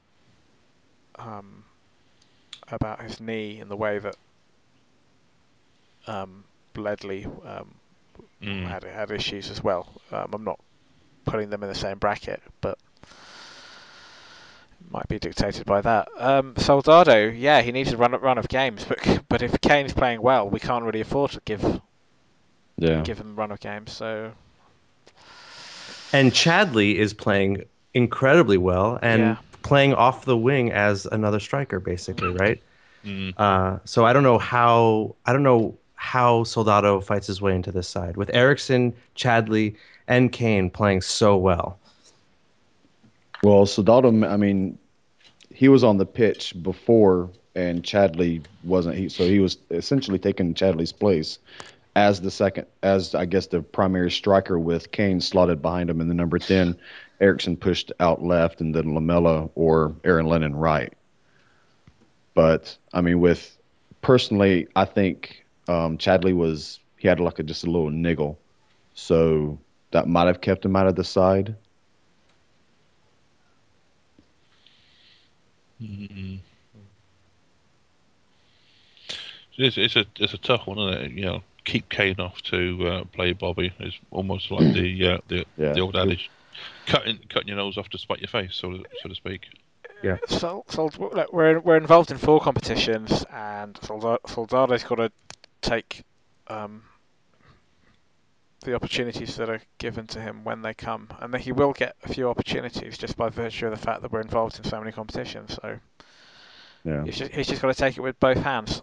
um, about his knee and the way that um, Ledley um, Mm. had had issues as well. Um, I'm not putting them in the same bracket, but it might be dictated by that. Um, Soldado, yeah, he needs a run run of games, but but if Kane's playing well, we can't really afford to give Yeah. give him a run of games. So And Chadli is playing incredibly well and Yeah. playing off the wing as another striker, basically, right? Mm. Uh, so I don't know how I don't know how Soldado fights his way into this side with Eriksen, Chadli, and Kane playing so well. Well, Soldado, I mean, he was on the pitch before, and Chadli wasn't. He so he was essentially taking Chadli's place as the second, as I guess the primary striker with Kane slotted behind him in the number ten. Eriksen pushed out left, and then Lamela or Aaron Lennon right. But I mean, with personally, I think um, Chadli was he had like a, just a little niggle, so that might have kept him out of the side. Mm. It's, it's a it's a tough one, isn't it? You know, keep Kane off to uh, play Bobby. It's almost like the uh, the Yeah. the old adage, cutting cutting your nose off to spite your face, so to, so to speak. Sol- so look, we're we're involved in four competitions, and Solda- Soldado's got to take um, the opportunities that are given to him when they come, and that he will get a few opportunities just by virtue of the fact that we're involved in so many competitions. So Yeah. he's just, he's just got to take it with both hands.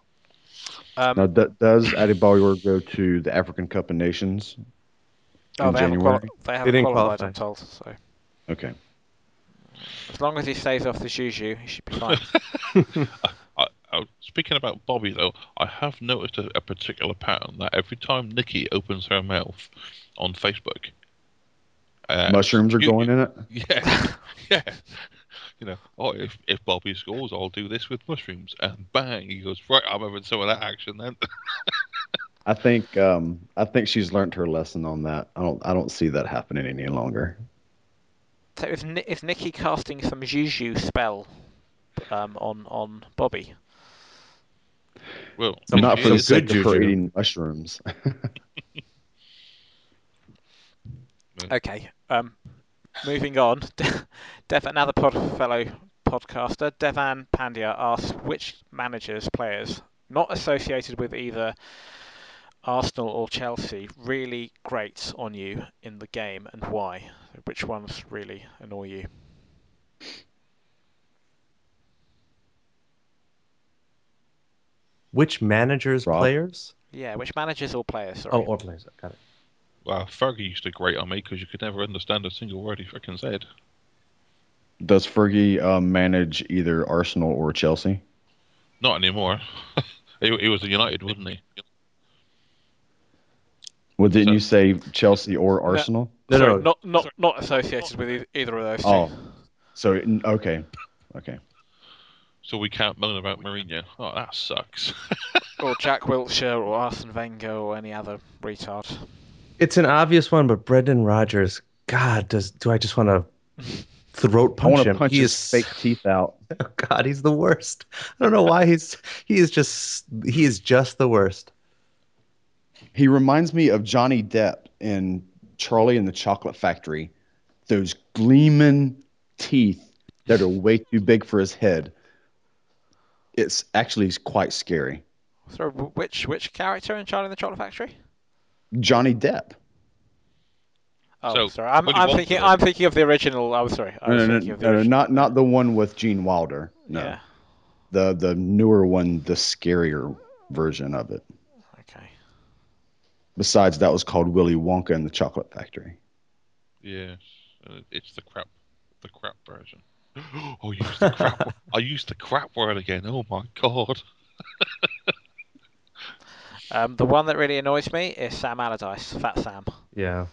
Um, Now, d- does Adebayor go to the African Cup of Nations? oh, in they haven't, January? quali- they haven't didn't qualified, qualify. I'm told. So Okay. as long as he stays off the juju, he should be fine. I, I, speaking about Bobby though, I have noticed a, a particular pattern that every time Nikki opens her mouth on Facebook, uh, Mushrooms are you- going in it? Yeah, yeah. You know, oh, if if Bobby scores, I'll do this with mushrooms, and bang, he goes right. I'm having some of that action then. I think um, I think she's learned her lesson on that. I don't I don't see that happening any longer. so is, is Nikki casting some juju spell um, on on Bobby? Well, Some- Not for some the sake good of her eating mushrooms. Okay. Um, moving on. Dev, another pod fellow podcaster, Devan Pandya asks which managers, players not associated with either Arsenal or Chelsea really grate on you in the game and why? Which ones really annoy you? Which managers, Rob? players? Yeah, which managers or players? Sorry. Oh, or players. Got it. well, Fergie used to grate on me because you could never understand a single word he frickin' said. Does Fergie um, manage either Arsenal or Chelsea? Not anymore. he, he was a United, wasn't he? Well, didn't So- you say Chelsea or Arsenal? No, Sorry, no. not not not associated with e- either of those two. Oh, so okay, okay. So we can't moan about Mourinho. Oh, that sucks. Or Jack Wilshere or Arsene Wenger or any other retard. It's an obvious one, but Brendan Rodgers. God, does do I just want to throat I punch want to him? punch he his is fake teeth out. Oh God, he's the worst. I don't know why he's he is just he is just the worst. He reminds me of Johnny Depp in Charlie and the Chocolate Factory. Those gleaming teeth that are way too big for his head. It's actually quite scary. So, which which character in Charlie and the Chocolate Factory? Johnny Depp. Oh, So, sorry. I'm, I'm thinking. I'm thinking of the original. I'm sorry. I No, was no, no, thinking of the no, no, not not the one with Gene Wilder. No, Yeah. the the newer one, the scarier version of it. Okay. Besides, that was called Willy Wonka and the Chocolate Factory. Yes, uh, it's the crap, the crap version. oh, I used the crap. I used the crap word again. Oh my god. Um, the one that really annoys me is Sam Allardyce, Fat Sam. Yeah.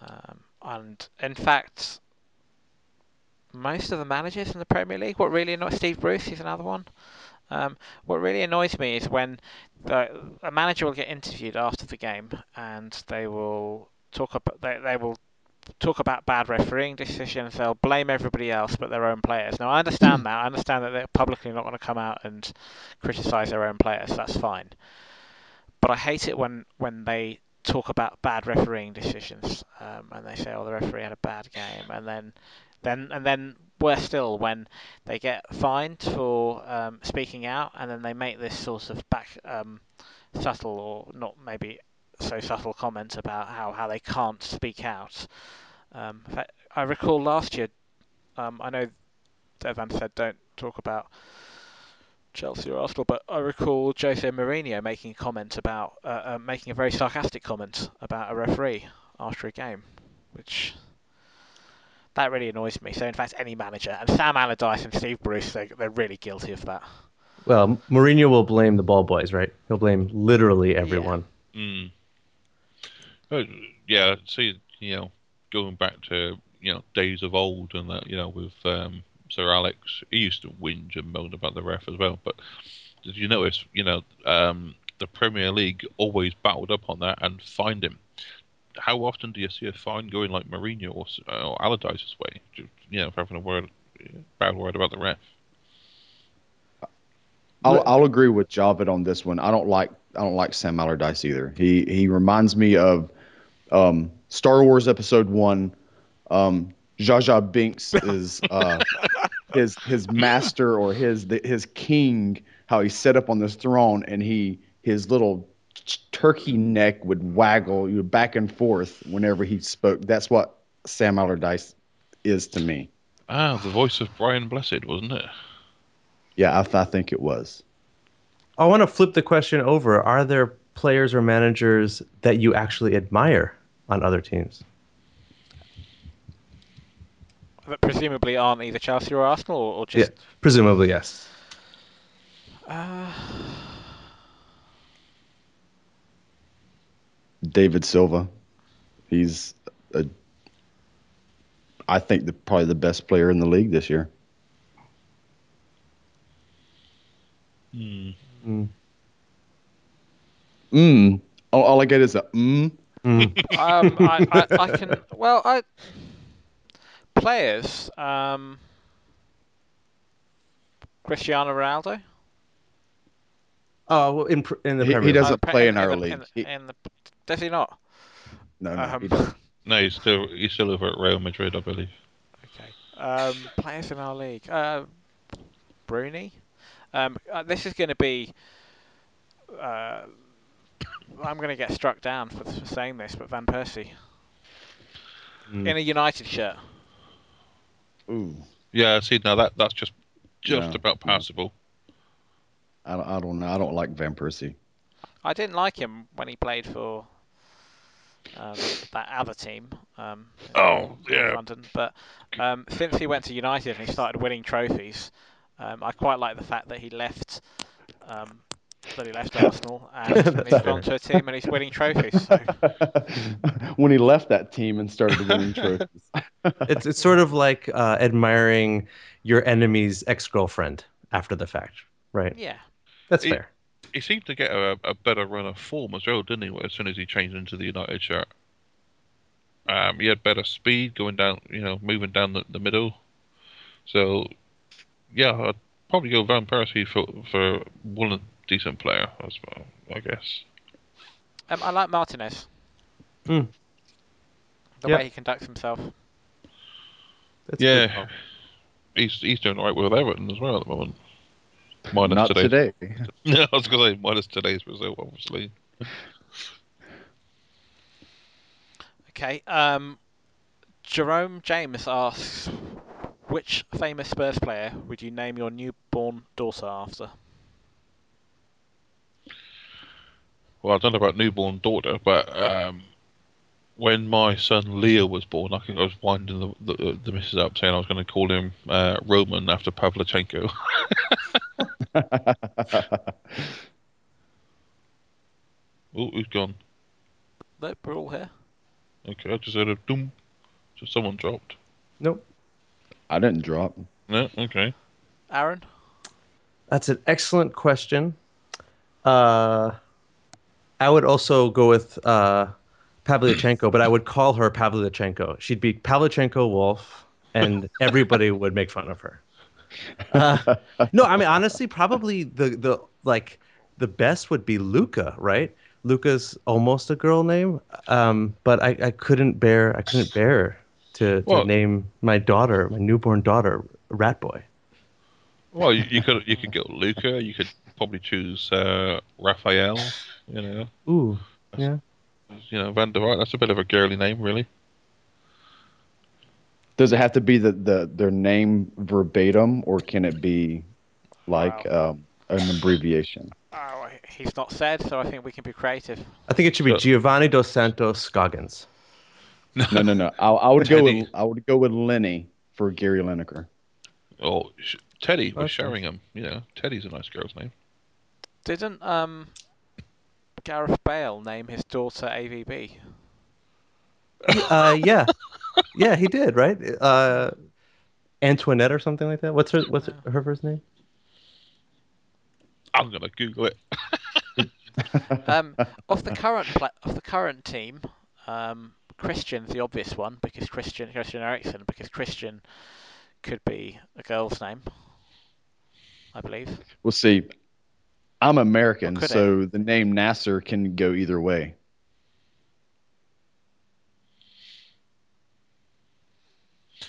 Um, and in fact, most of the managers in the Premier League, what really annoys Steve Bruce, he's another one. Um, what really annoys me is when the, a manager will get interviewed after the game and they will talk about they, they will talk about bad refereeing decisions. They'll blame everybody else but their own players. Now I understand that. I understand that they're publicly not going to come out and criticise their own players. That's fine. But I hate it when when they talk about bad refereeing decisions, um, and they say, "Oh, the referee had a bad game," and then, then, and then worse still when they get fined for um, speaking out, and then they make this sort of back um, subtle or not maybe so subtle comment about how, how they can't speak out. Um, in fact, I recall last year, um, I know Evan said don't talk about Chelsea or Arsenal, but I recall Jose Mourinho making a comment about, uh, uh, making a very sarcastic comment about a referee after a game, which that really annoys me. So in fact, any manager and Sam Allardyce and Steve Bruce, they, they're really guilty of that. Well, Mourinho will blame the ball boys, right? He'll blame literally everyone. Mm. Uh, yeah, see, you know, going back to you know days of old and that, you know, with um, Sir Alex, he used to whinge and moan about the ref as well. But did you notice, you know, um, the Premier League always battled up on that and fined him. How often do you see a fine going like Mourinho or, or Allardyce's way? You know, having a word, bad word about the ref. I'll, I'll agree with Javad on this one. I don't like I don't like Sam Allardyce either. He he reminds me of um, Star Wars Episode One. Um, Jar Jar Binks is uh, his his master or his the, his king. How he set up on this throne and he his little turkey neck would waggle you back and forth whenever he spoke. That's what Sam Allardyce is to me. Ah, the voice of Brian Blessed, wasn't it? Yeah, I, th- I think it was. I want to flip the question over. Are there players or managers that you actually admire on other teams? That presumably aren't either Chelsea or Arsenal, or, or just. Presumably, yes. Uh, David Silva. He's a, I think the probably the best player in the league this year. Hmm. Mm. Mm. All, all I get is a mm. Mm. um, I, I, I can. Well, I players. Um, Cristiano Ronaldo. Oh, well, in pr- in the He- Premier he doesn't- Uh, play in our the- league. In, He- in the, does he not? No, no, Um, he doesn't. No, he's still he's still over at Real Madrid, I believe. Okay. Um, players in our league. Uh, Bruni. Um, uh, this is going to be. Uh, I'm going to get struck down for, for saying this, but Van Persie Mm. in a United shirt. Ooh, Yeah, see now that that's just just Yeah. about passable. I don't, I don't know. I don't like Van Persie. I didn't like him when he played for um, that other team. Um, in Oh, yeah. London. But um, since he went to United and he started winning trophies, um, I quite like the fact that he left. That he left Arsenal and That's he's fair. gone to a team and he's winning trophies. So. when he left that team and started winning trophies. it's it's sort of like uh, admiring your enemy's ex girlfriend after the fact, right? Yeah. That's He- fair. He seemed to get a, a better run of form as well, didn't he? As soon as he changed into the United shirt, um, he had better speed going down, you know, moving down the, the middle. So, yeah, I'd probably go Van Persie for for one decent player, I suppose, I guess. Um, I like Martinez. Hmm. The Yeah. way he conducts himself. That's Yeah, he's he's doing all right with Everton as well at the moment. Minus Not today. today. No, I was going to say minus today's result, obviously. Okay. Um, Jerome James asks, which famous Spurs player would you name your newborn daughter after? Well, I don't know about newborn daughter, but um, when my son Leo was born, I think I was winding the the, the missus up saying I was going to call him uh, Roman after Pavlyuchenko. oh, who's gone? Nope, we're all here. Okay, I just heard a doom. So someone dropped. Nope. I didn't drop. No, okay. Aaron? That's an excellent question. Uh, I would also go with uh, Pavlyuchenko, but I would call her Pavlyuchenko. She'd be Pavlyuchenko Wolf, and everybody would make fun of her. Uh, no, I mean honestly, probably the the like the best would be Luca, right? Luca's almost a girl name, um, but I, I couldn't bear I couldn't bear to, to Well- name my daughter, my newborn daughter, Rat Boy. Well, you, you could you could go Luca. You could probably choose uh, Raphael. You know, Ooh, yeah. you know Van der Vaart. That's a bit of a girly name, really. Does it have to be the, the their name verbatim, or can it be like um, an abbreviation? Oh, he's not said, so I think we can be creative. I think it should be So- Giovanni dos Santos Scoggins. No, no, no. I, I would go with I would go with Lenny for Gary Lineker. Oh, Sh- Teddy was Okay. Sheringham. You know, Teddy's a nice girl's name. Didn't um Gareth Bale name his daughter AVB? Uh, yeah, yeah, he did, right? Uh, Antoinette or something like that. What's her What's her, her first name? I'm gonna Google it. Um, of the current pla- of the current team, um, Christian's the obvious one because Christian Christian Eriksen because Christian could be a girl's name, I believe. We'll see, I'm American, Or it? so the name Nacer can go either way.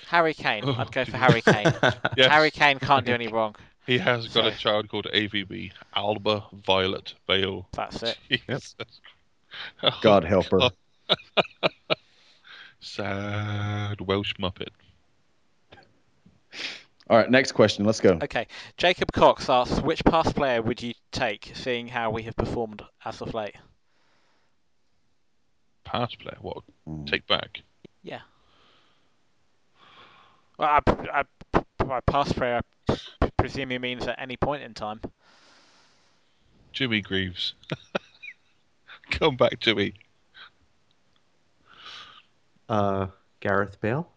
Harry Kane. I'd go for Harry Kane. Yes, Harry Kane can't do any wrong. he has got a child called AVB, Alba Violet Bale. That's it. Jesus. Oh, God help her. Sad Welsh Muppet. All right, next question. Let's go. Okay. Jacob Cox asks, which past player would you take, seeing how we have performed as of late? Pass player. What? Mm. Take back. Yeah. Well, I, I, by past player, I p- presume he means at any point in time. Jimmy Greaves. Come back, Jimmy. Uh, Gareth Bale.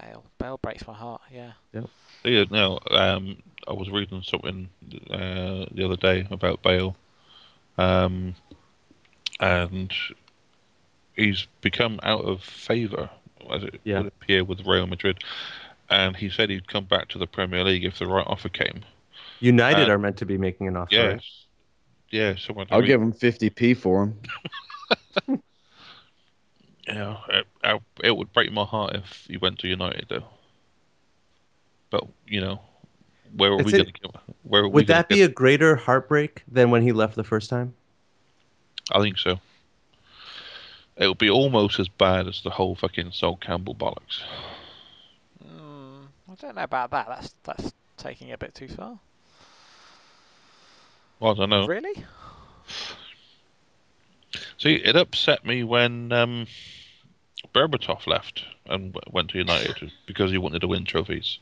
Bale. Bale breaks my heart. Yeah. Yeah, no, um, I was reading something uh, the other day about Bale, um, and he's become out of favour, as it Yeah. would appear, with Real Madrid. And he said he'd come back to the Premier League if the right offer came. United are meant to be making an offer. Yes, yeah, someone. I'll give him 50p for him. Yeah, it, it- it would break my heart if he went to United, though. But you know, where are It's we going to get? Where are we Would that be get- a greater heartbreak than when he left the first time? I think so. It would be almost as bad as the whole fucking Sol Campbell bollocks. Mm, I don't know about that. That's that's taking it a bit too far. Well, I don't know. Really? See, it upset me when um, Berbatov left and went to United because he wanted to win trophies.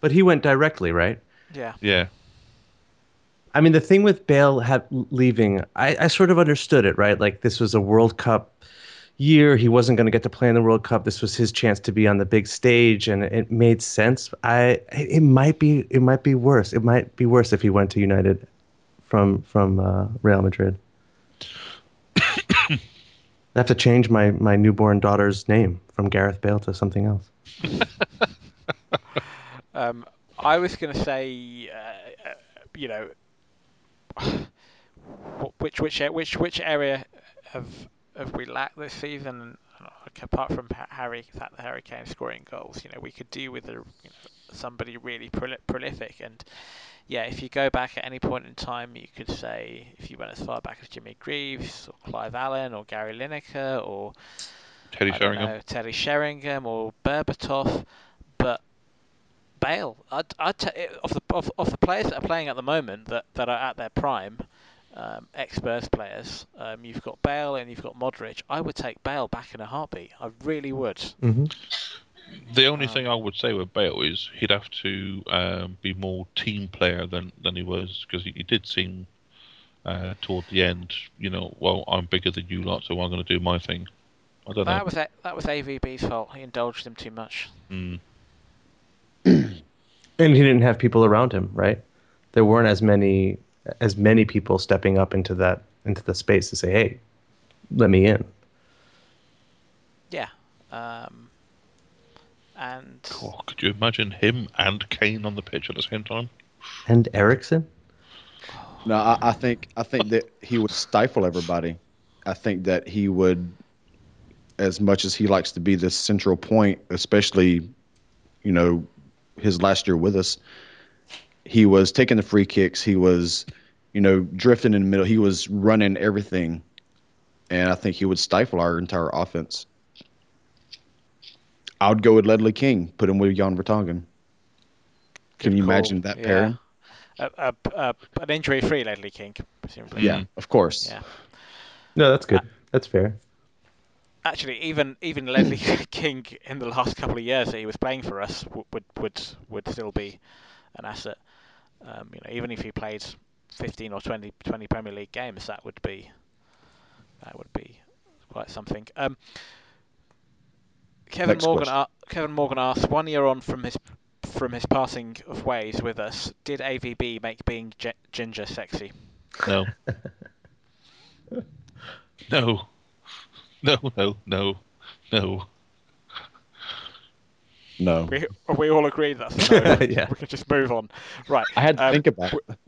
But he went directly, right? Yeah. Yeah, I mean, the thing with Bale have, leaving, I, I sort of understood it, right? Like this was a World Cup year. He wasn't going to get to play in the World Cup. This was his chance to be on the big stage, and it made sense. I it might be it might be worse. It might be worse if he went to United from from uh, Real Madrid. I have to change my my newborn daughter's name from Gareth Bale to something else. Um, I was going to say, uh, uh, you know, which which which which area have have we lacked this season? Apart from Harry, that Harry Kane scoring goals, you know, we could do with a, you know, somebody really proli- prolific. And yeah, if you go back at any point in time, you could say if you went as far back as Jimmy Greaves or Clive Allen or Gary Lineker or Teddy I Sheringham. know, Terry Sheringham or Berbatov, but Bale. I'd, I'd ta- it- of the of, of the players that are playing at the moment that, that are at their prime, um, ex-Spurs players. Um, you've got Bale and you've got Modric. I would take Bale back in a heartbeat. I really would. hmm The only Um, thing I would say with Bale is he'd have to um, be more team player than, than he was because he, he did seem uh, toward the end, you know, well, I'm bigger than you lot, so I'm going to do my thing. I don't That know. was a, that was AVB's fault. He indulged him too much. Mm. And he didn't have people around him, right? There weren't as many as many people stepping up into that into the space to say, "Hey, let me in." Yeah. Um, and Oh, could you imagine him and Kane on the pitch at the same time? And Eriksen. No, I, I think I think that he would stifle everybody. I think that he would, as much as he likes to be the central point, especially, you know, his last year with us, he was taking the free kicks. He was, you know, drifting in the middle. He was running everything, and I think he would stifle our entire offense. I would go with Ledley King, put him with Jan Vertonghen. Can Good you call, imagine that yeah. pairing? a, a, a, an injury-free Ledley King, presumably. Yeah, of course. Yeah. No, that's good. That's fair. Actually, even even Ledley King in the last couple of years that he was playing for us w- would would would still be an asset. Um, you know, even if he played 15 or 20, 20 Premier League games, that would be that would be quite something. Um, Kevin Next Morgan, question. Kevin Morgan asks, one year on from his from his passing of ways with us, did AVB make being gi- ginger sexy? No. no. No, no, no, no. No. We we all agree that's no. Yeah. We can just move on. Right. I had to um, think about it.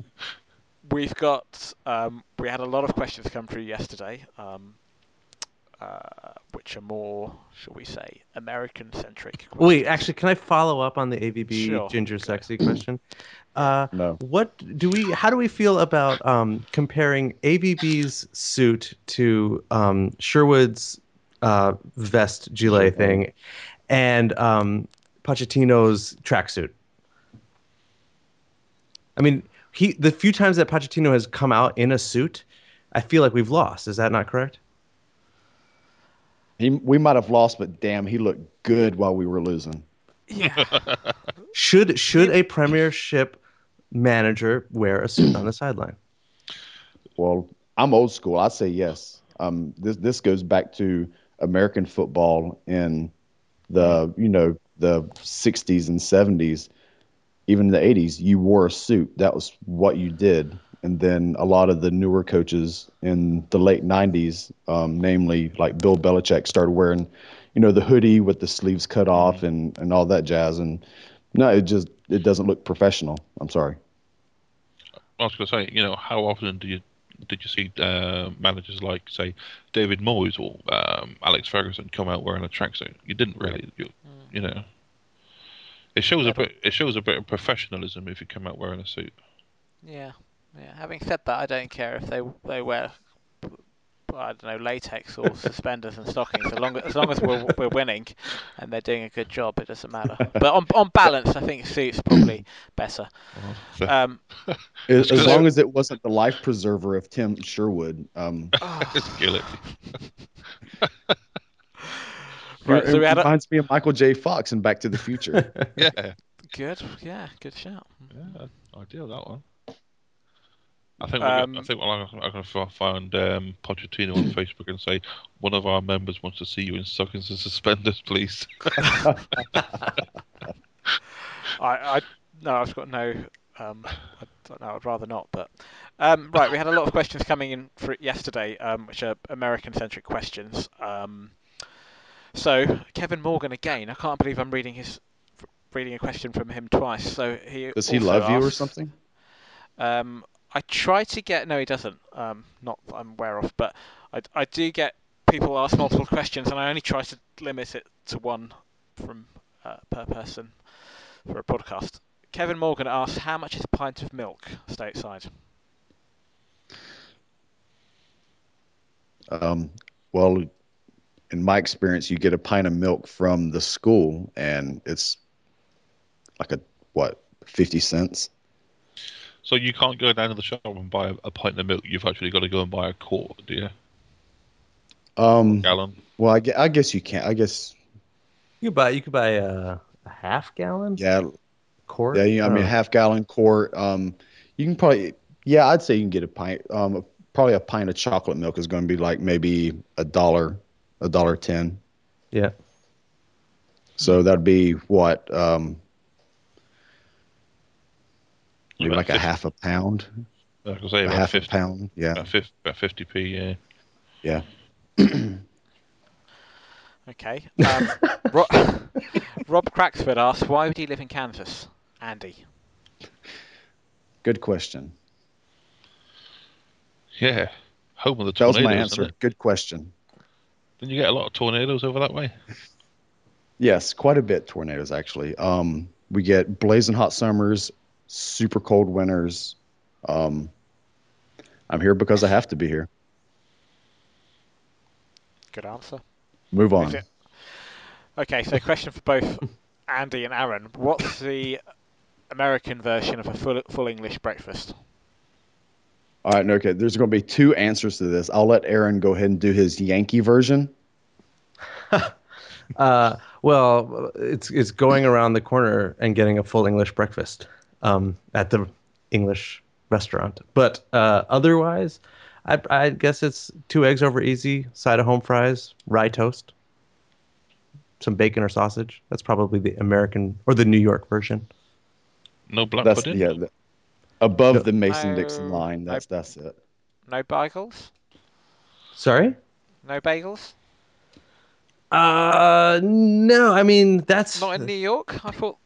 We've got um, we had a lot of questions come through yesterday, um, uh, which are more, shall we say, American centric. Wait, actually, can I follow up on the AVB Sure. ginger sexy question? Uh, No. what do we? How do we feel about um, comparing AVB's suit to um, Sherwood's uh, vest gilet thing, and um, Pochettino's tracksuit? I mean, he the few times that Pochettino has come out in a suit, I feel like we've lost. Is that not correct? He, we might have lost, but damn, he looked good while we were losing. Yeah. Should should a Premiership manager wear a suit on the sideline? Well, I'm old school. I say yes. Um, this this goes back to American football in the you know the 60s and 70s, even the 80s. You wore a suit. That was what you did. And then a lot of the newer coaches in the late 90s, um, namely like Bill Belichick, started wearing, you know, the hoodie with the sleeves cut off and and all that jazz. And no, it just it doesn't look professional. I'm sorry. I was going to say, you know, how often do you did you see uh, managers like, say, David Moyes or um, Alex Ferguson come out wearing a tracksuit? You didn't really, you, you know. It shows a bit. It shows a bit of professionalism if you come out wearing a suit. yeah. Yeah. Having said that, I don't care if they they wear. I don't know latex or suspenders and stockings. As long as, as long as we're we're winning, and they're doing a good job, it doesn't matter. But on on balance, I think suits probably better. Um, As, as long as it wasn't the life preserver of Tim Sherwood. Um, It's kill it. right. it So we had a, reminds me of Michael J. Fox in Back to the Future. Yeah, good. Yeah. Good shout. yeah, ideal that one. I think we're I Um, think I'm going to find um, Pochettino on Facebook and say one of our members wants to see you in stockings and suspenders, please. I, I no, I've got no. Um, I don't know. I'd rather not. But um, right, we had a lot of questions coming in for yesterday, um, which are American-centric questions. Um, so Kevin Morgan again. I can't believe I'm reading his reading a question from him twice. So he Does he also love you or something? Um, I try to get. No, he doesn't. Um, not that I'm aware of, but I, I do get people ask multiple questions, and I only try to limit it to one from uh, per person for a podcast. Kevin Morgan asks, "How much is a pint of milk stateside?" Um, well, in my experience, you get a pint of milk from the school, and it's like a what fifty cents. So you can't go down to the shop and buy a, a pint of milk. You've actually got to go and buy a quart, do you? Um, Gallon. well, I, gue- I guess you can't. I guess You could buy you could buy a, a half gallon yeah, quart. yeah. You, I mean, Oh. half gallon quart. Um, you can probably yeah, I'd say you can get a pint. Um, probably a pint of chocolate milk is going to be like maybe a dollar, a dollar ten. yeah. So that'd be what um, maybe About like a 50 half a pound, I was say a about half a pound. Yeah, about 50, about 50p, yeah. yeah. Okay. Um, Ro- Rob Cracksford asks, "Why would he live in Kansas?" Andy. Good question. Yeah. Home of the tornadoes. That was tornadoes. my answer. Good question. Didn't you get a lot of tornadoes over that way? Yes, quite a bit tornadoes actually. Um, we get blazing hot summers, super cold winters. Um, I'm here because I have to be here. Good answer. Move on. Okay, so question for both Andy and Aaron. What's the American version of a full, full English breakfast? All right, no, okay. There's going to be two answers to this. I'll let Aaron go ahead and do his Yankee version. Uh, well, it's it's going around the corner and getting a full English breakfast um, at the English restaurant. But uh, otherwise, I, I guess it's two eggs over easy, side of home fries, rye toast, some bacon or sausage. That's probably the American or the New York version. No black That's pudding? yeah, the, above No. the Mason Dixon No, line. I- That's that's it. No bagels? Sorry. No bagels? Uh, no. I mean, that's Not in New York? I thought.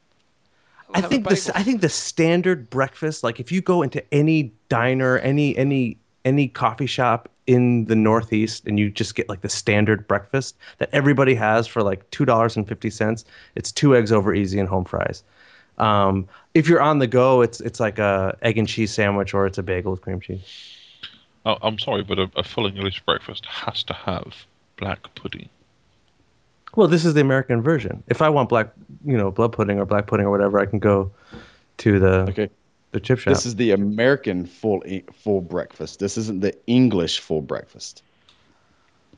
I think the. I think the standard breakfast, like if you go into any diner, any any any coffee shop in the Northeast, and you just get like the standard breakfast that everybody has for like two dollars and fifty cents, it's two eggs over easy and home fries. Um, if you're on the go, it's it's like a egg and cheese sandwich or it's a bagel with cream cheese. Oh, I'm sorry, but a, a full English breakfast has to have black pudding. Well, this is the American version. If I want black, you know, blood pudding or black pudding or whatever, I can go to the Okay. the chip shop. This is the American full e- full breakfast. This isn't the English full breakfast.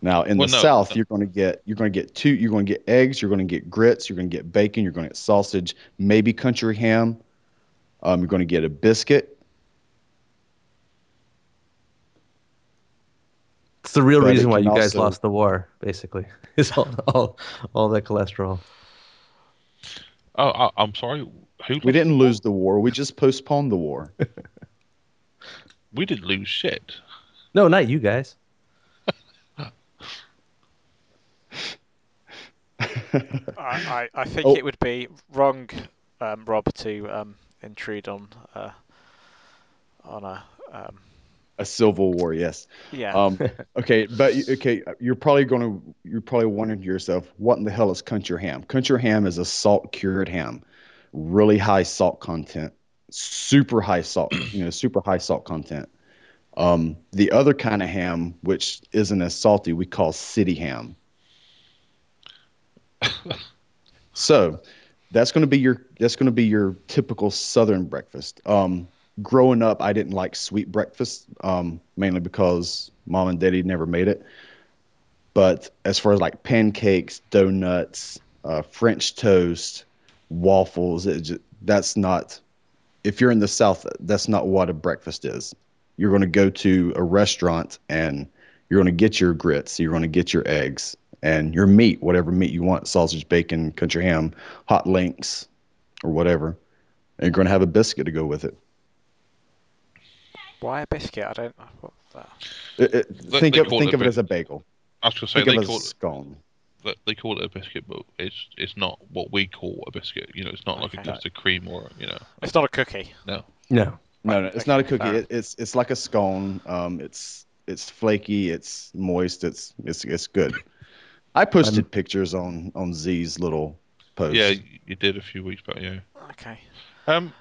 Now in Well, the no, South, no. you're going to get you're going to get two. You're going to get eggs. You're going to get grits. You're going to get bacon. You're going to get sausage. Maybe country ham. Um, you're going to get a biscuit. It's the real But reason why you guys also- lost the war, basically. Is all all, all that cholesterol. Oh, I, I'm sorry. Who We didn't lose the war. We just postponed the war. We didn't lose shit. No, not you guys. I, I, I think Oh. it would be wrong, um, Rob, to um, intrude on uh, on a um, a civil war. Yes. yeah. Um, okay, but okay, you're probably going to you're probably wondering to yourself, what in the hell is country ham? Country ham is a salt cured ham, really high salt content, super high salt, you know, super high salt content. Um, the other kind of ham, which isn't as salty, we call city ham. so that's going to be your that's going to be your typical southern breakfast. Um, growing up, I didn't like sweet breakfast, um, mainly because mom and daddy never made it. But as far as like pancakes, donuts, uh, French toast, waffles, just, that's not. If you're in the South, that's not what a breakfast is. You're going to go to a restaurant and you're going to get your grits, you're going to get your eggs and your meat, whatever meat you want, sausage, bacon, country ham, hot links, or whatever. And you're going to have a biscuit to go with it. Why a biscuit? I don't. What that? It- it- They- think they of think it of it as a bagel. I was going to say Think of they it call a scone. it, they call it a biscuit, but it's it's not what we call a biscuit. You know, it's not like Okay. a, just a cream or you know. It's not a cookie. No. No. No, no, it's not a cookie. It, it's it's like a scone. Um, it's it's flaky. It's moist. It's it's it's good. I posted pictures on on Z's little post. Yeah, you did a few weeks back. Yeah. Okay. Um,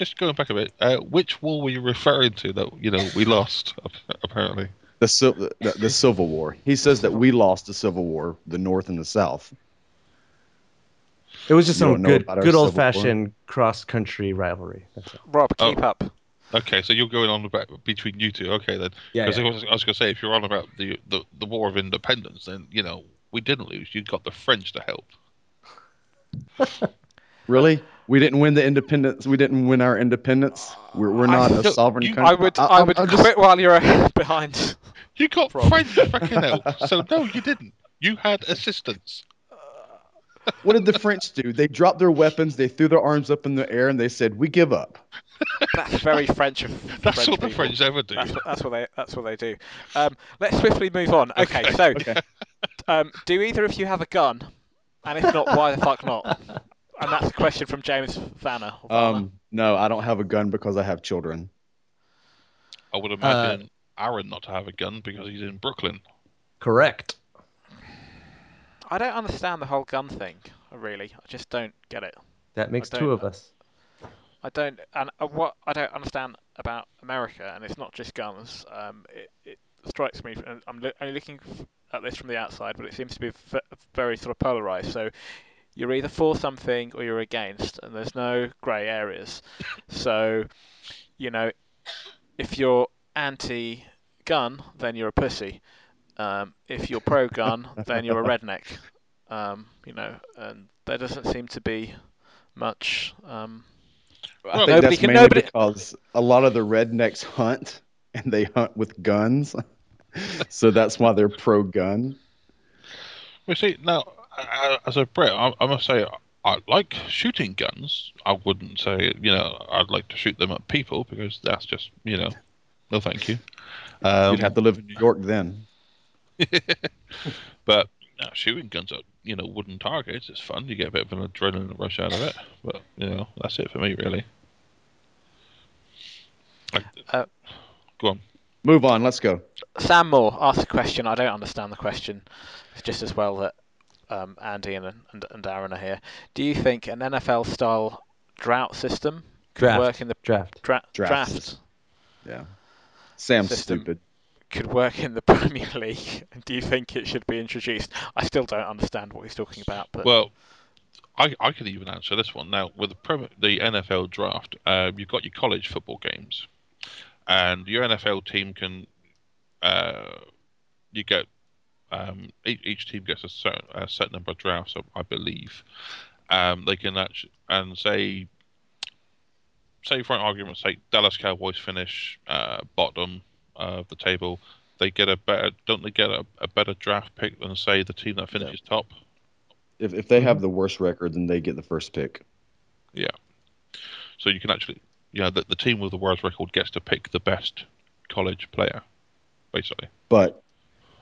just going back a bit. Uh, which war were you referring to that you know we lost? Apparently. the, Sil- the the Civil War. He says that we lost the Civil War, the North and the South. It was just You some don't know good, about our good Civil old fashioned cross country rivalry. That's it. Rob, Oh. keep up. Okay, so you're going on about between you two. Okay, then. Yeah, Because yeah. I was, I was going to say, if you're on about the, the the War of Independence, then you know we didn't lose. You got the French to help. Really? We didn't win the independence. We didn't win our independence. We're, we're not a sovereign you- country. I would, I- I, I'm- would I'm just- quit while you're behind. You got Rob. French fucking help. So no, you didn't. You had assistance. What did the French do? They dropped their weapons. They threw their arms up in the air and they said, "We give up." That's very French of the That's French what the people. French ever do. That's what, that's what they that's what they do. Um, let's swiftly move on. Okay, Okay, so okay. um, do either of you have a gun? And if not, why the fuck not? And that's a question from James Vanner. Um, no, I don't have a gun because I have children. I would imagine Aaron not to have a gun because he's in Brooklyn. Correct. I don't understand the whole gun thing. Really, I just don't get it. That makes two of us. I don't, and uh, what I don't understand about America, and it's not just guns. Um, it, it strikes me, and I'm lo- only looking at this from the outside, but it seems to be v- very sort of polarized. So you're either for something or you're against, and there's no grey areas. so, you know, if you're anti-gun, then you're a pussy. Um, if you're pro-gun, then you're a redneck. Um, you know, and there doesn't seem to be much. Um, I Well, think nobody that's can- mainly nobody- because a lot of the rednecks hunt and they hunt with guns, so that's why they're pro-gun. Well, see, now, as a Brit, I, I must say, I like shooting guns. I wouldn't say, you know, I'd like to shoot them at people because that's just, you know, no thank you. Um, You'd have to live in New York then. but uh, shooting guns at, you know, wooden targets is fun. You get a bit of an adrenaline rush out of it. But, you know, that's it for me, really. Uh, Go on. Move on. Let's go. Sam Moore asked a question. I don't understand the question. It's just as well that um, Andy and, and and Aaron are here. Do you think an NFL style drought system could Draft. work in the Draft. dra- Draft. draft Yeah. Sam's stupid. could work in the Premier League? And do you think it should be introduced? I still don't understand what he's talking about, but Well, I, I could even answer this one now. With the, Premier, the NFL draft, uh, you've got your college football games, and your NFL team can, uh, you get, um, each, each team gets a certain a set number of drafts, I believe. Um, they can actually and say, say for an argument's sake, Dallas Cowboys finish uh, bottom of the table. They get a better, don't they get a, a better draft pick than say the team that finishes top? If if they have the worst record, then they get the first pick. Yeah. So you can actually, you know, the, the team with the worst record gets to pick the best college player, basically. But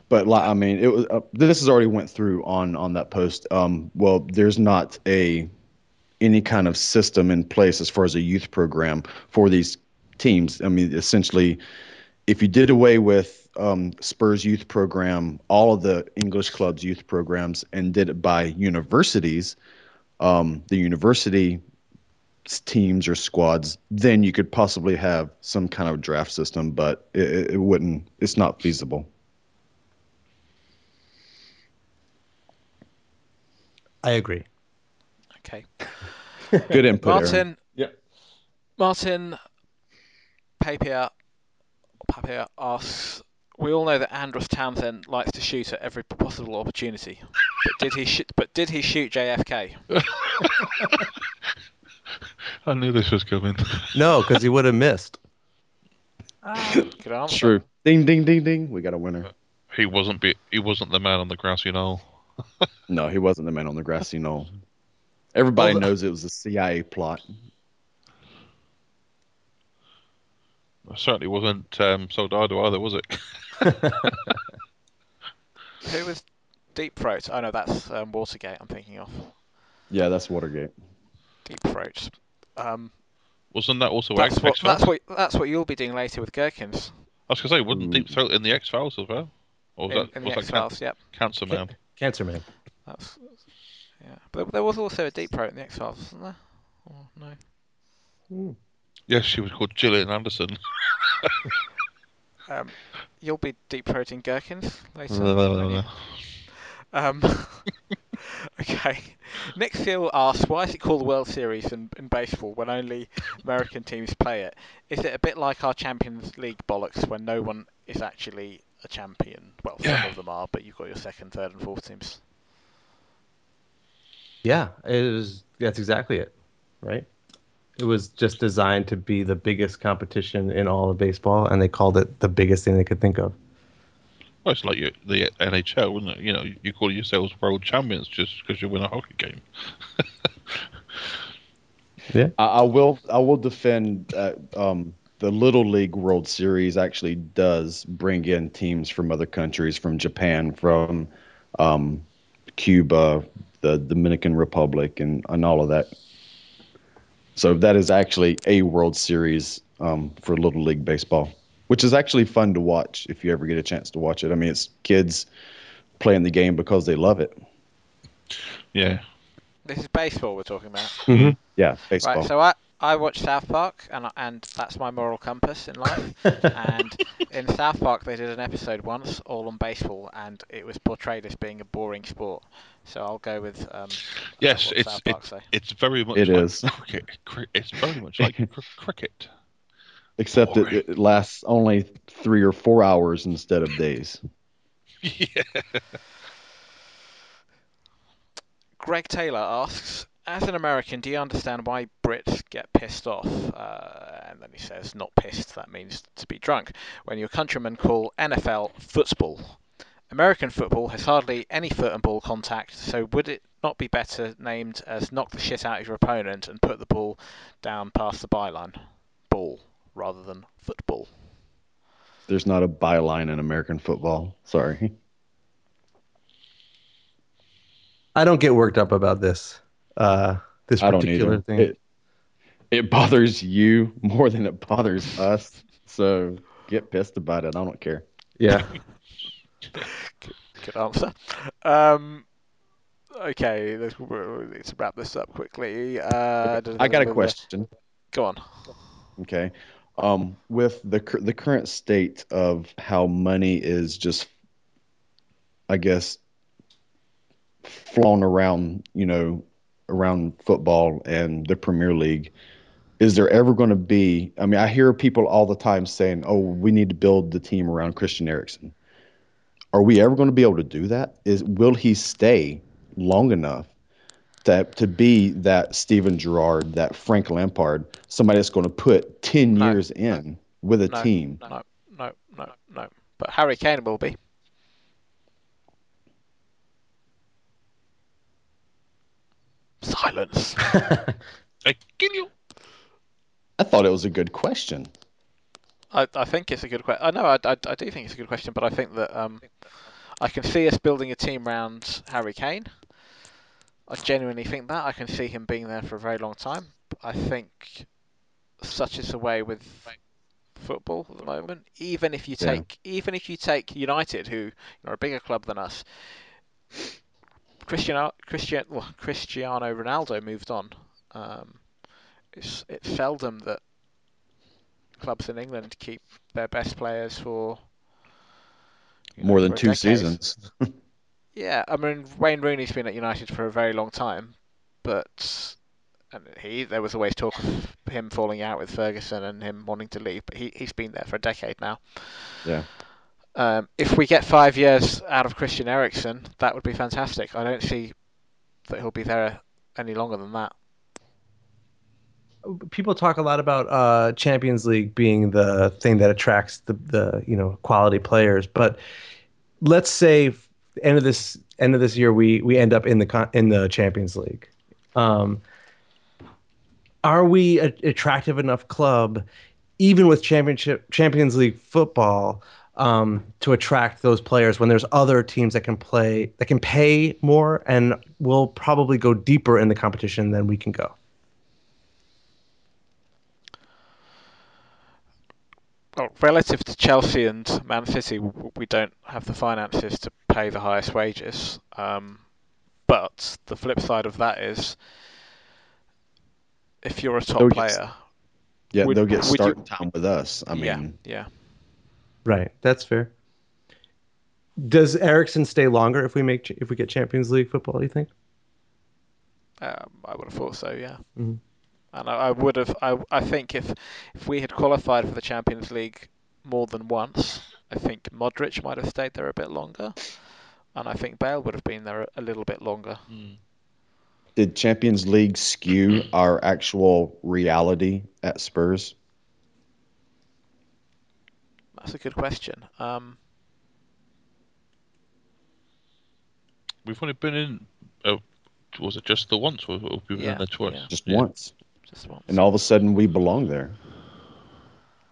but like I mean, it was uh, this has already went through on on that post. Um, well, there's not a any kind of system in place as far as a youth program for these teams. I mean, essentially, if you did away with um, Spurs youth program, all of the English clubs youth programs, and did it by universities, um, the university teams or squads, then you could possibly have some kind of draft system, but it, it- wouldn't. It's not feasible. I agree. okay. Good input, Martin. Yeah. Martin Papier, Papier asks, we all know that Andros Townsend likes to shoot at every possible opportunity, but did he shoot? But did he shoot JFK? I knew this was coming. No, because he would have missed. Ah. Good answer. True. Ding, ding, ding, ding. We got a winner. he wasn't. Be, he wasn't the man on the grassy knoll. No, he wasn't the man on the grassy knoll. Everybody Well, the- knows it was a CIA plot. It certainly wasn't um, Soldado either, was it? Who was Deep Throat? Oh no, that's um, Watergate. I'm thinking of Yeah, that's Watergate. Deep Throat. Um, Wasn't that also That's X, what X-Files? that's what that's what you'll be doing later with Gherkins I was going to say, wouldn't Mm. Deep Throat in the X Files as well? Or was in, that, in was the that X Can- Files. Yep. Cancer Man? Cancer Man. That's yeah. But there was also a deep throat in the X Files, wasn't there? Or no. Yes, she was called Gillian Anderson. Um, you'll be deep throating gherkins later. won't you? Um, okay. Nick Seal asks, why is it called the World Series in, in baseball when only American teams play it? Is it a bit like our Champions League bollocks when no one is actually a champion? Well, some of them are, but you've got your second, third, and fourth teams. Yeah, it was. That's exactly it, right? It was just designed to be the biggest competition in all of baseball, and they called it the biggest thing they could think of. Well, it's like the NHL, wouldn't it? You know, you call yourselves world champions just because you win a hockey game. I, I will I will defend uh, um, the Little League World Series actually does bring in teams from other countries, from Japan, from um, Cuba, the Dominican Republic, and, and all of that. So that is actually a World Series um, for Little League Baseball, which is actually fun to watch if you ever get a chance to watch it. I mean, it's kids playing the game because they love it. Yeah. This is baseball we're talking about. Yeah, baseball. Right, so I, I watch South Park, and and that's my moral compass in life. and in South Park, they did an episode once all on baseball, and it was portrayed as being a boring sport. So I'll go with um, Yes, it's South Park it's, say. it's very much It like is. cricket. It's very much like cr- cricket. Except it, it lasts only three or four hours instead of days. yeah. Greg Taylor asks, as an American, do you understand why Brits get pissed off? Uh, and then he says, not pissed, that means to be drunk, when your countrymen call NFL football. American football has hardly any foot and ball contact, so would it not be better named as knock the shit out of your opponent and put the ball down past the byline? Ball, rather than football. There's not a byline in American football. Sorry. I don't get worked up about this. Uh, this particular thing. It, it bothers you more than it bothers us. So get pissed about it. I don't care. yeah. Good answer. Um, okay, let's, let's wrap this up quickly. Uh, I got a question. Go on. Okay. Um, with the the current state of how money is just, I guess, flown around, you know, around football and the Premier League, is there ever going to be? I mean, I hear people all the time saying, "Oh, we need to build the team around Christian Eriksen." Are we ever going to be able to do that? Is will he stay long enough that to be that Steven Gerrard, that Frank Lampard, somebody that's going to put ten No, years in with a no, team? No, no, no, no. But Harry Kane will be. Silence. I kill you. I thought it was a good question. I, I think it's a good question. I know, I, I, I do think it's a good question, but I think that um, I can see us building a team around Harry Kane. I genuinely think that. I can see him being there for a very long time. I think such is the way with football at the moment. Even if you Yeah. take, even if you take United, who are a bigger club than us, Cristiano, Cristiano, well, Cristiano Ronaldo moved on. Um, it's it's seldom that clubs in England keep their best players for you know, More than two decade. seasons. Yeah, I mean Wayne Rooney's been at United for a very long time, but and he there was always talk of him falling out with Ferguson and him wanting to leave, but he he's been there for a decade now. Yeah. Um, if we get five years out of Christian Eriksen, that would be fantastic. I don't see that he'll be there any longer than that. people talk a lot about uh, Champions League being the thing that attracts the, the you know quality players, but let's say end of this end of this year we we end up in the in the Champions League. Um, are we a attractive enough club, even with championship Champions League football, um, to attract those players when there's other teams that can play that can pay more and will probably go deeper in the competition than we can go? well, relative to Chelsea and Man City, we don't have the finances to pay the highest wages. Um, but the flip side of that is, if you're a top They'll get- player, Yeah, Would- they'll get would you- starting time with us. I yeah, mean, yeah. Right, that's fair. Does Eriksen stay longer if we make ch- if we get Champions League football? Do you think? Um, I would have thought so, yeah. Mhm. And I, I would have. I, I think if if we had qualified for the Champions League more than once, I think Modric might have stayed there a bit longer, and I think Bale would have been there a, a little bit longer. Mm. did Champions League skew our actual reality at Spurs? That's a good question. Um, We've only been in. Uh, was it just the once? Or have been Yeah, in there twice? yeah. Just Yeah. once, just once. and all of a sudden we belong there.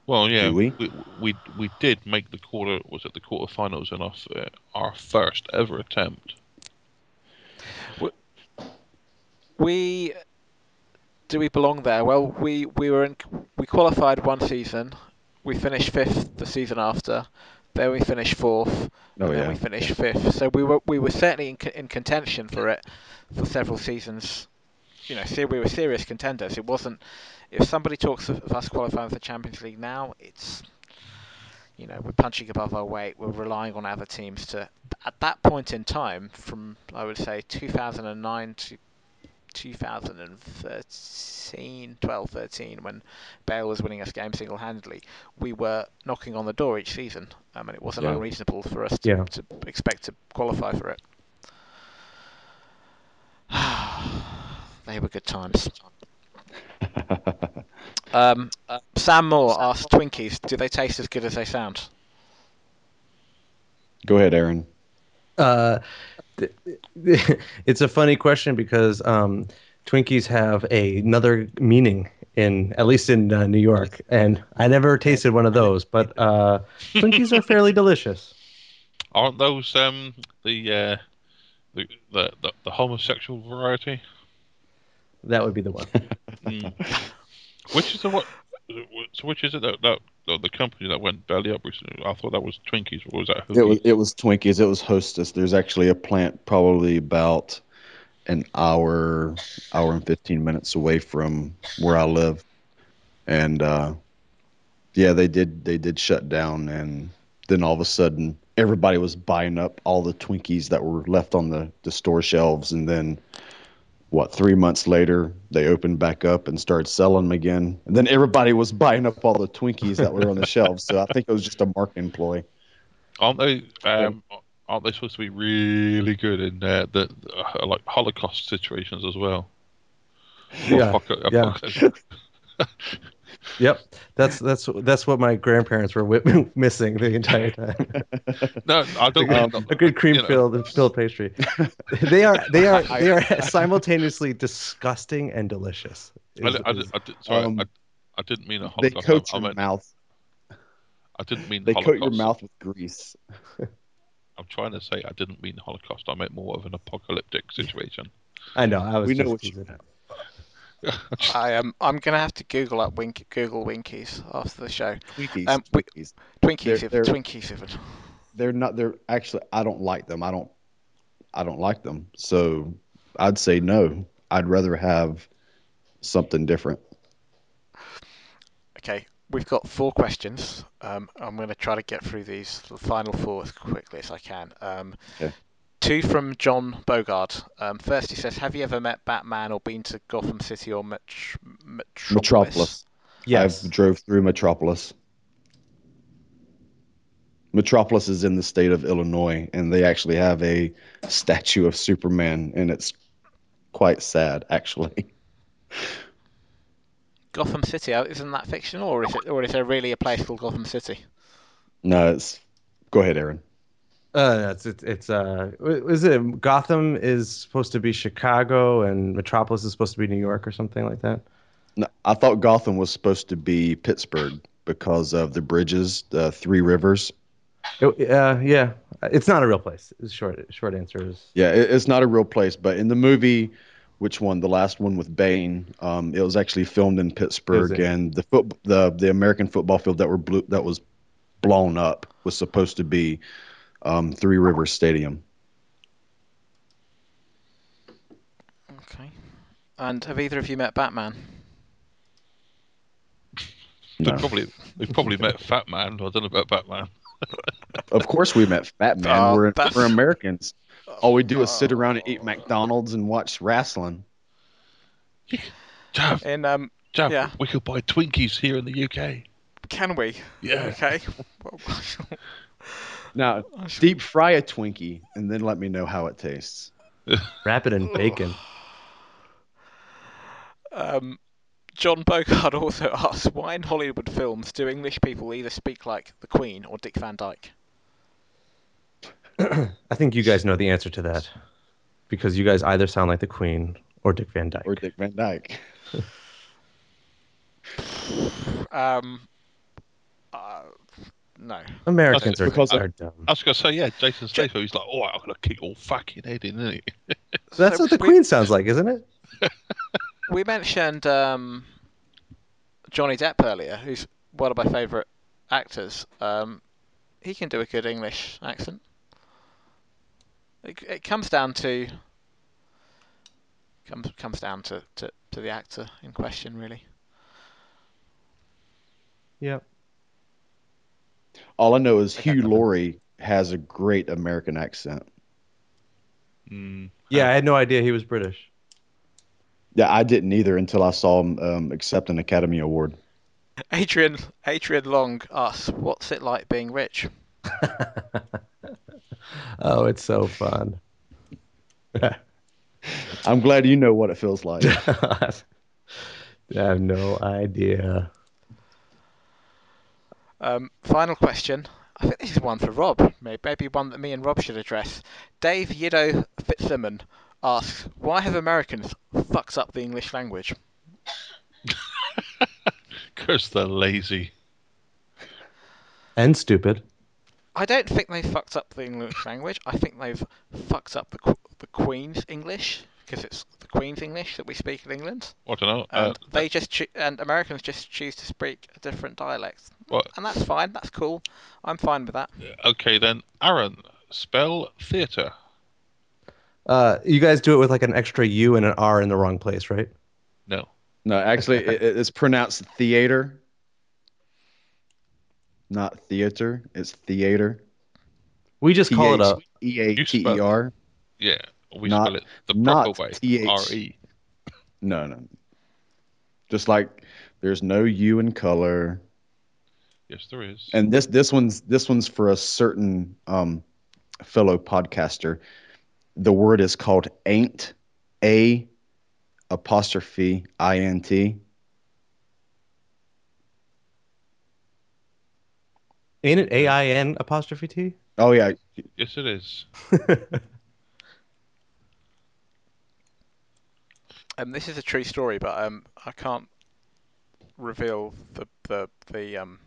Well, yeah, we? we we we did make the quarter. Was it the quarterfinals in our uh, our first ever attempt? We do we belong there? Well, we we were in we qualified one season. We finished fifth the season after. Then we finished fourth. Oh and then we finished fifth. So we were we were certainly in, in contention for it for several seasons. You know, se- we were serious contenders. It wasn't. If somebody talks of, of us qualifying for the Champions League now, it's you know we're punching above our weight. We're relying on other teams to. At that point in time, from I would say 2009 to 2013, 12, 13, when Bale was winning us games single-handedly, we were knocking on the door each season. I mean, it wasn't Yeah. unreasonable for us to, Yeah. to expect to qualify for it. they were good times. Um, uh, Sam Moore asked Twinkies, do they taste as good as they sound? Go ahead, Aaron. Uh, it's a funny question because um, Twinkies have a, another meaning in at least in uh, New York, and I never tasted one of those. But uh, Twinkies are fairly delicious. Aren't those um the uh the the the, the homosexual variety? That would be the one. Mm. which is the what? So which is it that, that the, the company that went belly up recently? I thought that was Twinkies, or was that It was it was Twinkies. It was Hostess. There's actually a plant probably about an hour, hour and fifteen minutes away from where I live, and uh, yeah, they did they did shut down, and then all of a sudden everybody was buying up all the Twinkies that were left on the the store shelves, and then what three months later they opened back up and started selling them again, and then everybody was buying up all the Twinkies that were on the shelves. So I think it was just a marketing ploy. Aren't they? Um, aren't they supposed to be really good in uh, the, the uh, like Holocaust situations as well? Yeah, yeah. apocalypse? Yep, that's that's that's what my grandparents were wi- missing the entire time. No, I don't. Um, mean, a good cream you know. filled filled pastry. they are they are they are simultaneously disgusting and delicious. I, is- I, is- I, did- sorry, Um, I, I didn't mean a They Holocaust. coat I, I your meant, mouth. I didn't mean They Holocaust. coat your mouth with grease. I'm trying to say I didn't mean Holocaust. I meant more of an apocalyptic situation. I know. I was We know what you teasing. I am. I'm gonna have to Google up Wink, Google Winkies after the show. Twinkies. Um, we- Twinkies. Twinkies, They're- they're- Twinkies, even. They're not. They're actually. I don't like them. I don't. I don't like them. So I'd say no. I'd rather have something different. Okay, we've got four questions. Um, I'm going to try to get through these the final four as quickly as I can. Um, Okay. Two from John Bogard. Um, first, he says, "Have you ever met Batman or been to Gotham City or Metr- Metropolis?" Metropolis. Yes. I've drove through Metropolis. Metropolis is in the state of Illinois, and they actually have a statue of Superman, and it's quite sad, actually. Gotham City, uh, isn't that fictional, or is it, or is there really a place called Gotham City? No, it's. Go ahead, Aaron. Uh, it's it's, it's uh, is it Gotham is supposed to be Chicago and Metropolis is supposed to be New York or something like that? No, I thought Gotham was supposed to be Pittsburgh because of the bridges, the three rivers. It- uh, yeah, it's not a real place. Short short answer is Yeah, it, it's not a real place, but in the movie, which one? The last one with Bane. Um, it was actually filmed in Pittsburgh, and the foot the the American football field that were blew, that was blown up was supposed to be um, Three Rivers Stadium. Okay. And have either of you met Batman? No. We've probably we've probably met Fat Man. I don't know about Batman. Of course, we met Fat Man. Oh, we're that's- we're Americans. All we do is sit around and eat McDonald's and watch wrestling. Jav, In um, Jav, yeah. we could buy Twinkies here in the UK. can we? Yeah. Okay. Well, Now, I deep fry a Twinkie and then let me know how it tastes. Wrap it in bacon. um, John Bogard also asks, why in Hollywood films do English people either speak like the Queen or Dick Van Dyke? I think you guys know the answer to that, because you guys either sound like the Queen or Dick Van Dyke. Or Dick Van Dyke. Um, uh, no. Americans are, because are dumb. I was gonna say, yeah, Jason Statham. He's like, oh, I'm gonna kick your fucking head in, isn't he? That's So what the we- Queen sounds like, isn't it? We mentioned um, Johnny Depp earlier, who's one of my favourite actors. Um, he can do a good English accent. It, it comes down to comes comes down to, to, to the actor in question, really. Yep. All I know is Hugh. Laurie has a great American accent. Mm. Yeah, I had no idea he was British. Yeah, I didn't either until I saw him um, accept an Academy Award. Adrian Adrian Long asks, "What's it like being rich?" oh, it's so fun. I'm glad you know what it feels like. I have no idea. Um, final question. I think this is one for Rob. Maybe one that me and Rob should address. Dave Yido Fitzsimmon asks, "Why have Americans fucked up the English language?" Because they're lazy. And stupid. I don't think they fucked up the English language. I think they've fucked up the the Queen's English because it's the Queen's English that we speak in England, I don't know. Uh, and they just choo- and Americans just choose to speak a different dialect, what? and that's fine. That's cool. I'm fine with that. Okay, then, Aaron, spell theatre. Uh, you guys do it with like an extra U and an R in the wrong place, right? No. No, actually, it, it's pronounced theater, not theater. It's theater. We just call it a. E A You T spell- E R. Yeah, we Not- spell it the not proper way. TH. R E. No, no. Just like there's no U in color, Yes, there is. and this this one's this one's for a certain um, fellow podcaster. The word is called ain't, a apostrophe i n t. Ain't it A I N apostrophe T? Oh yeah, Yes, it is. Um, this is a true story, but um, I can't reveal the the the um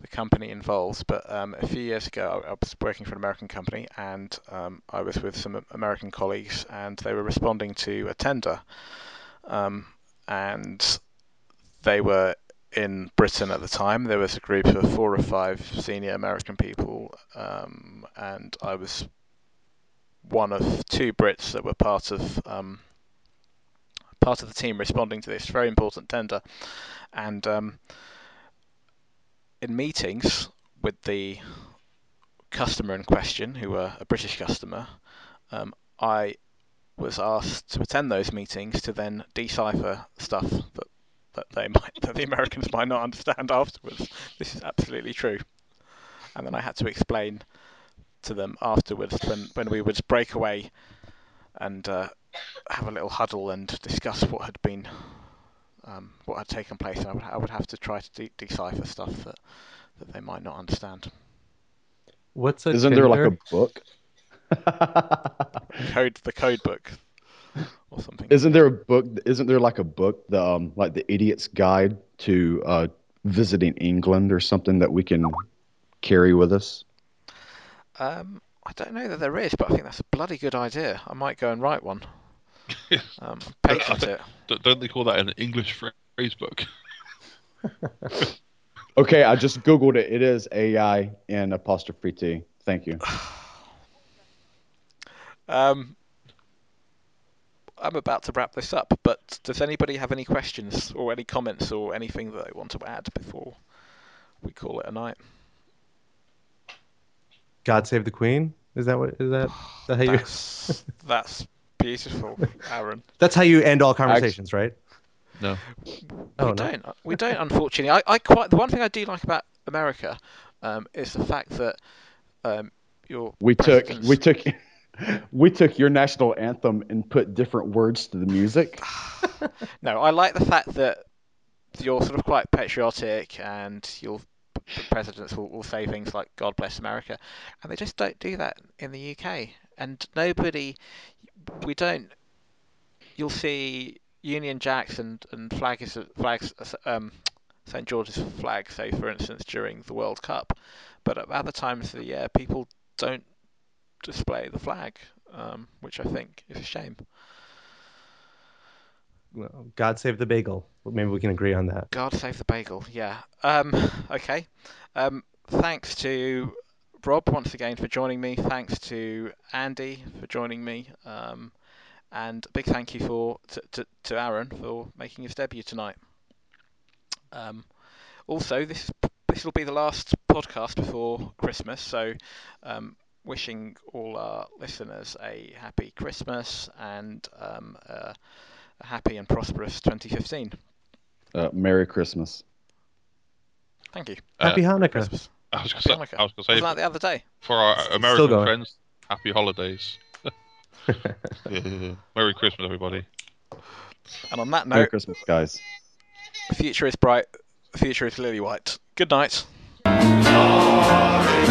the company involved. But um, a few years ago, I, was working for an American company, and um, I was with some American colleagues, and they were responding to a tender, um, and they were in Britain at the time. There was a group of four or five senior American people, um, and I was one of two Brits that were part of um, part of the team responding to this very important tender. And um, in meetings with the customer in question, who were a British customer, um, I was asked to attend those meetings to then decipher stuff that that they might that the Americans might not understand afterwards. This is absolutely true. And then I had to explain to them afterwards when, when we would break away and uh, have a little huddle and discuss what had been um, what had taken place. And I would I would have to try to de- decipher stuff that that they might not understand. What's a isn't there like a book? Code the code book or something. Isn't there a book? Isn't there like a book, the um, like the Idiot's Guide to uh, visiting England or something that we can carry with us? Um, I don't know that there is, but I think that's a bloody good idea. I might go and write one. Um, patent it. Don't- Don't they call that an English phrase book? Okay, I just googled it. It is AI and apostrophe T. Thank you. Um, I'm about to wrap this up, but does anybody have any questions or any comments or anything that they want to add before we call it a night? God save the Queen. Is that what? Is that, is that how you? That's, that's beautiful, Aaron. That's how you end all conversations, right? No. Oh, we no. don't. We don't. Unfortunately, I, I quite the one thing I do like about America um, is the fact that um, your We took we took we took your national anthem and put different words to the music. No, I like the fact that you're sort of quite patriotic and you'll presidents will, will say things like "God bless America," and they just don't do that in the UK. And nobody, we don't. You'll see Union Jacks and and flags flags um, St George's flag, say for instance during the World Cup, but at other times of the year people don't display the flag, um, which I think is a shame. Well, God save the bagel. Maybe we can agree on that. God save the bagel. Yeah. Um, okay. Um, thanks to Rob once again for joining me. Thanks to Andy for joining me. Um, and a big thank you for to, to, to Aaron for making his debut tonight. Um, also, this this will be the last podcast before Christmas, so um, wishing all our listeners a happy Christmas and um, a, a happy and prosperous 2015. Uh, Merry Christmas. Thank you. Happy Uh, Hanukkah. Christmas. I was going to say, Hanukkah. I was gonna say Wasn't that the other day? for our Still American friends, happy holidays. Merry Christmas, everybody. And on that note, Merry Christmas, guys. the future is bright, the future is lily white. Good night. Sorry,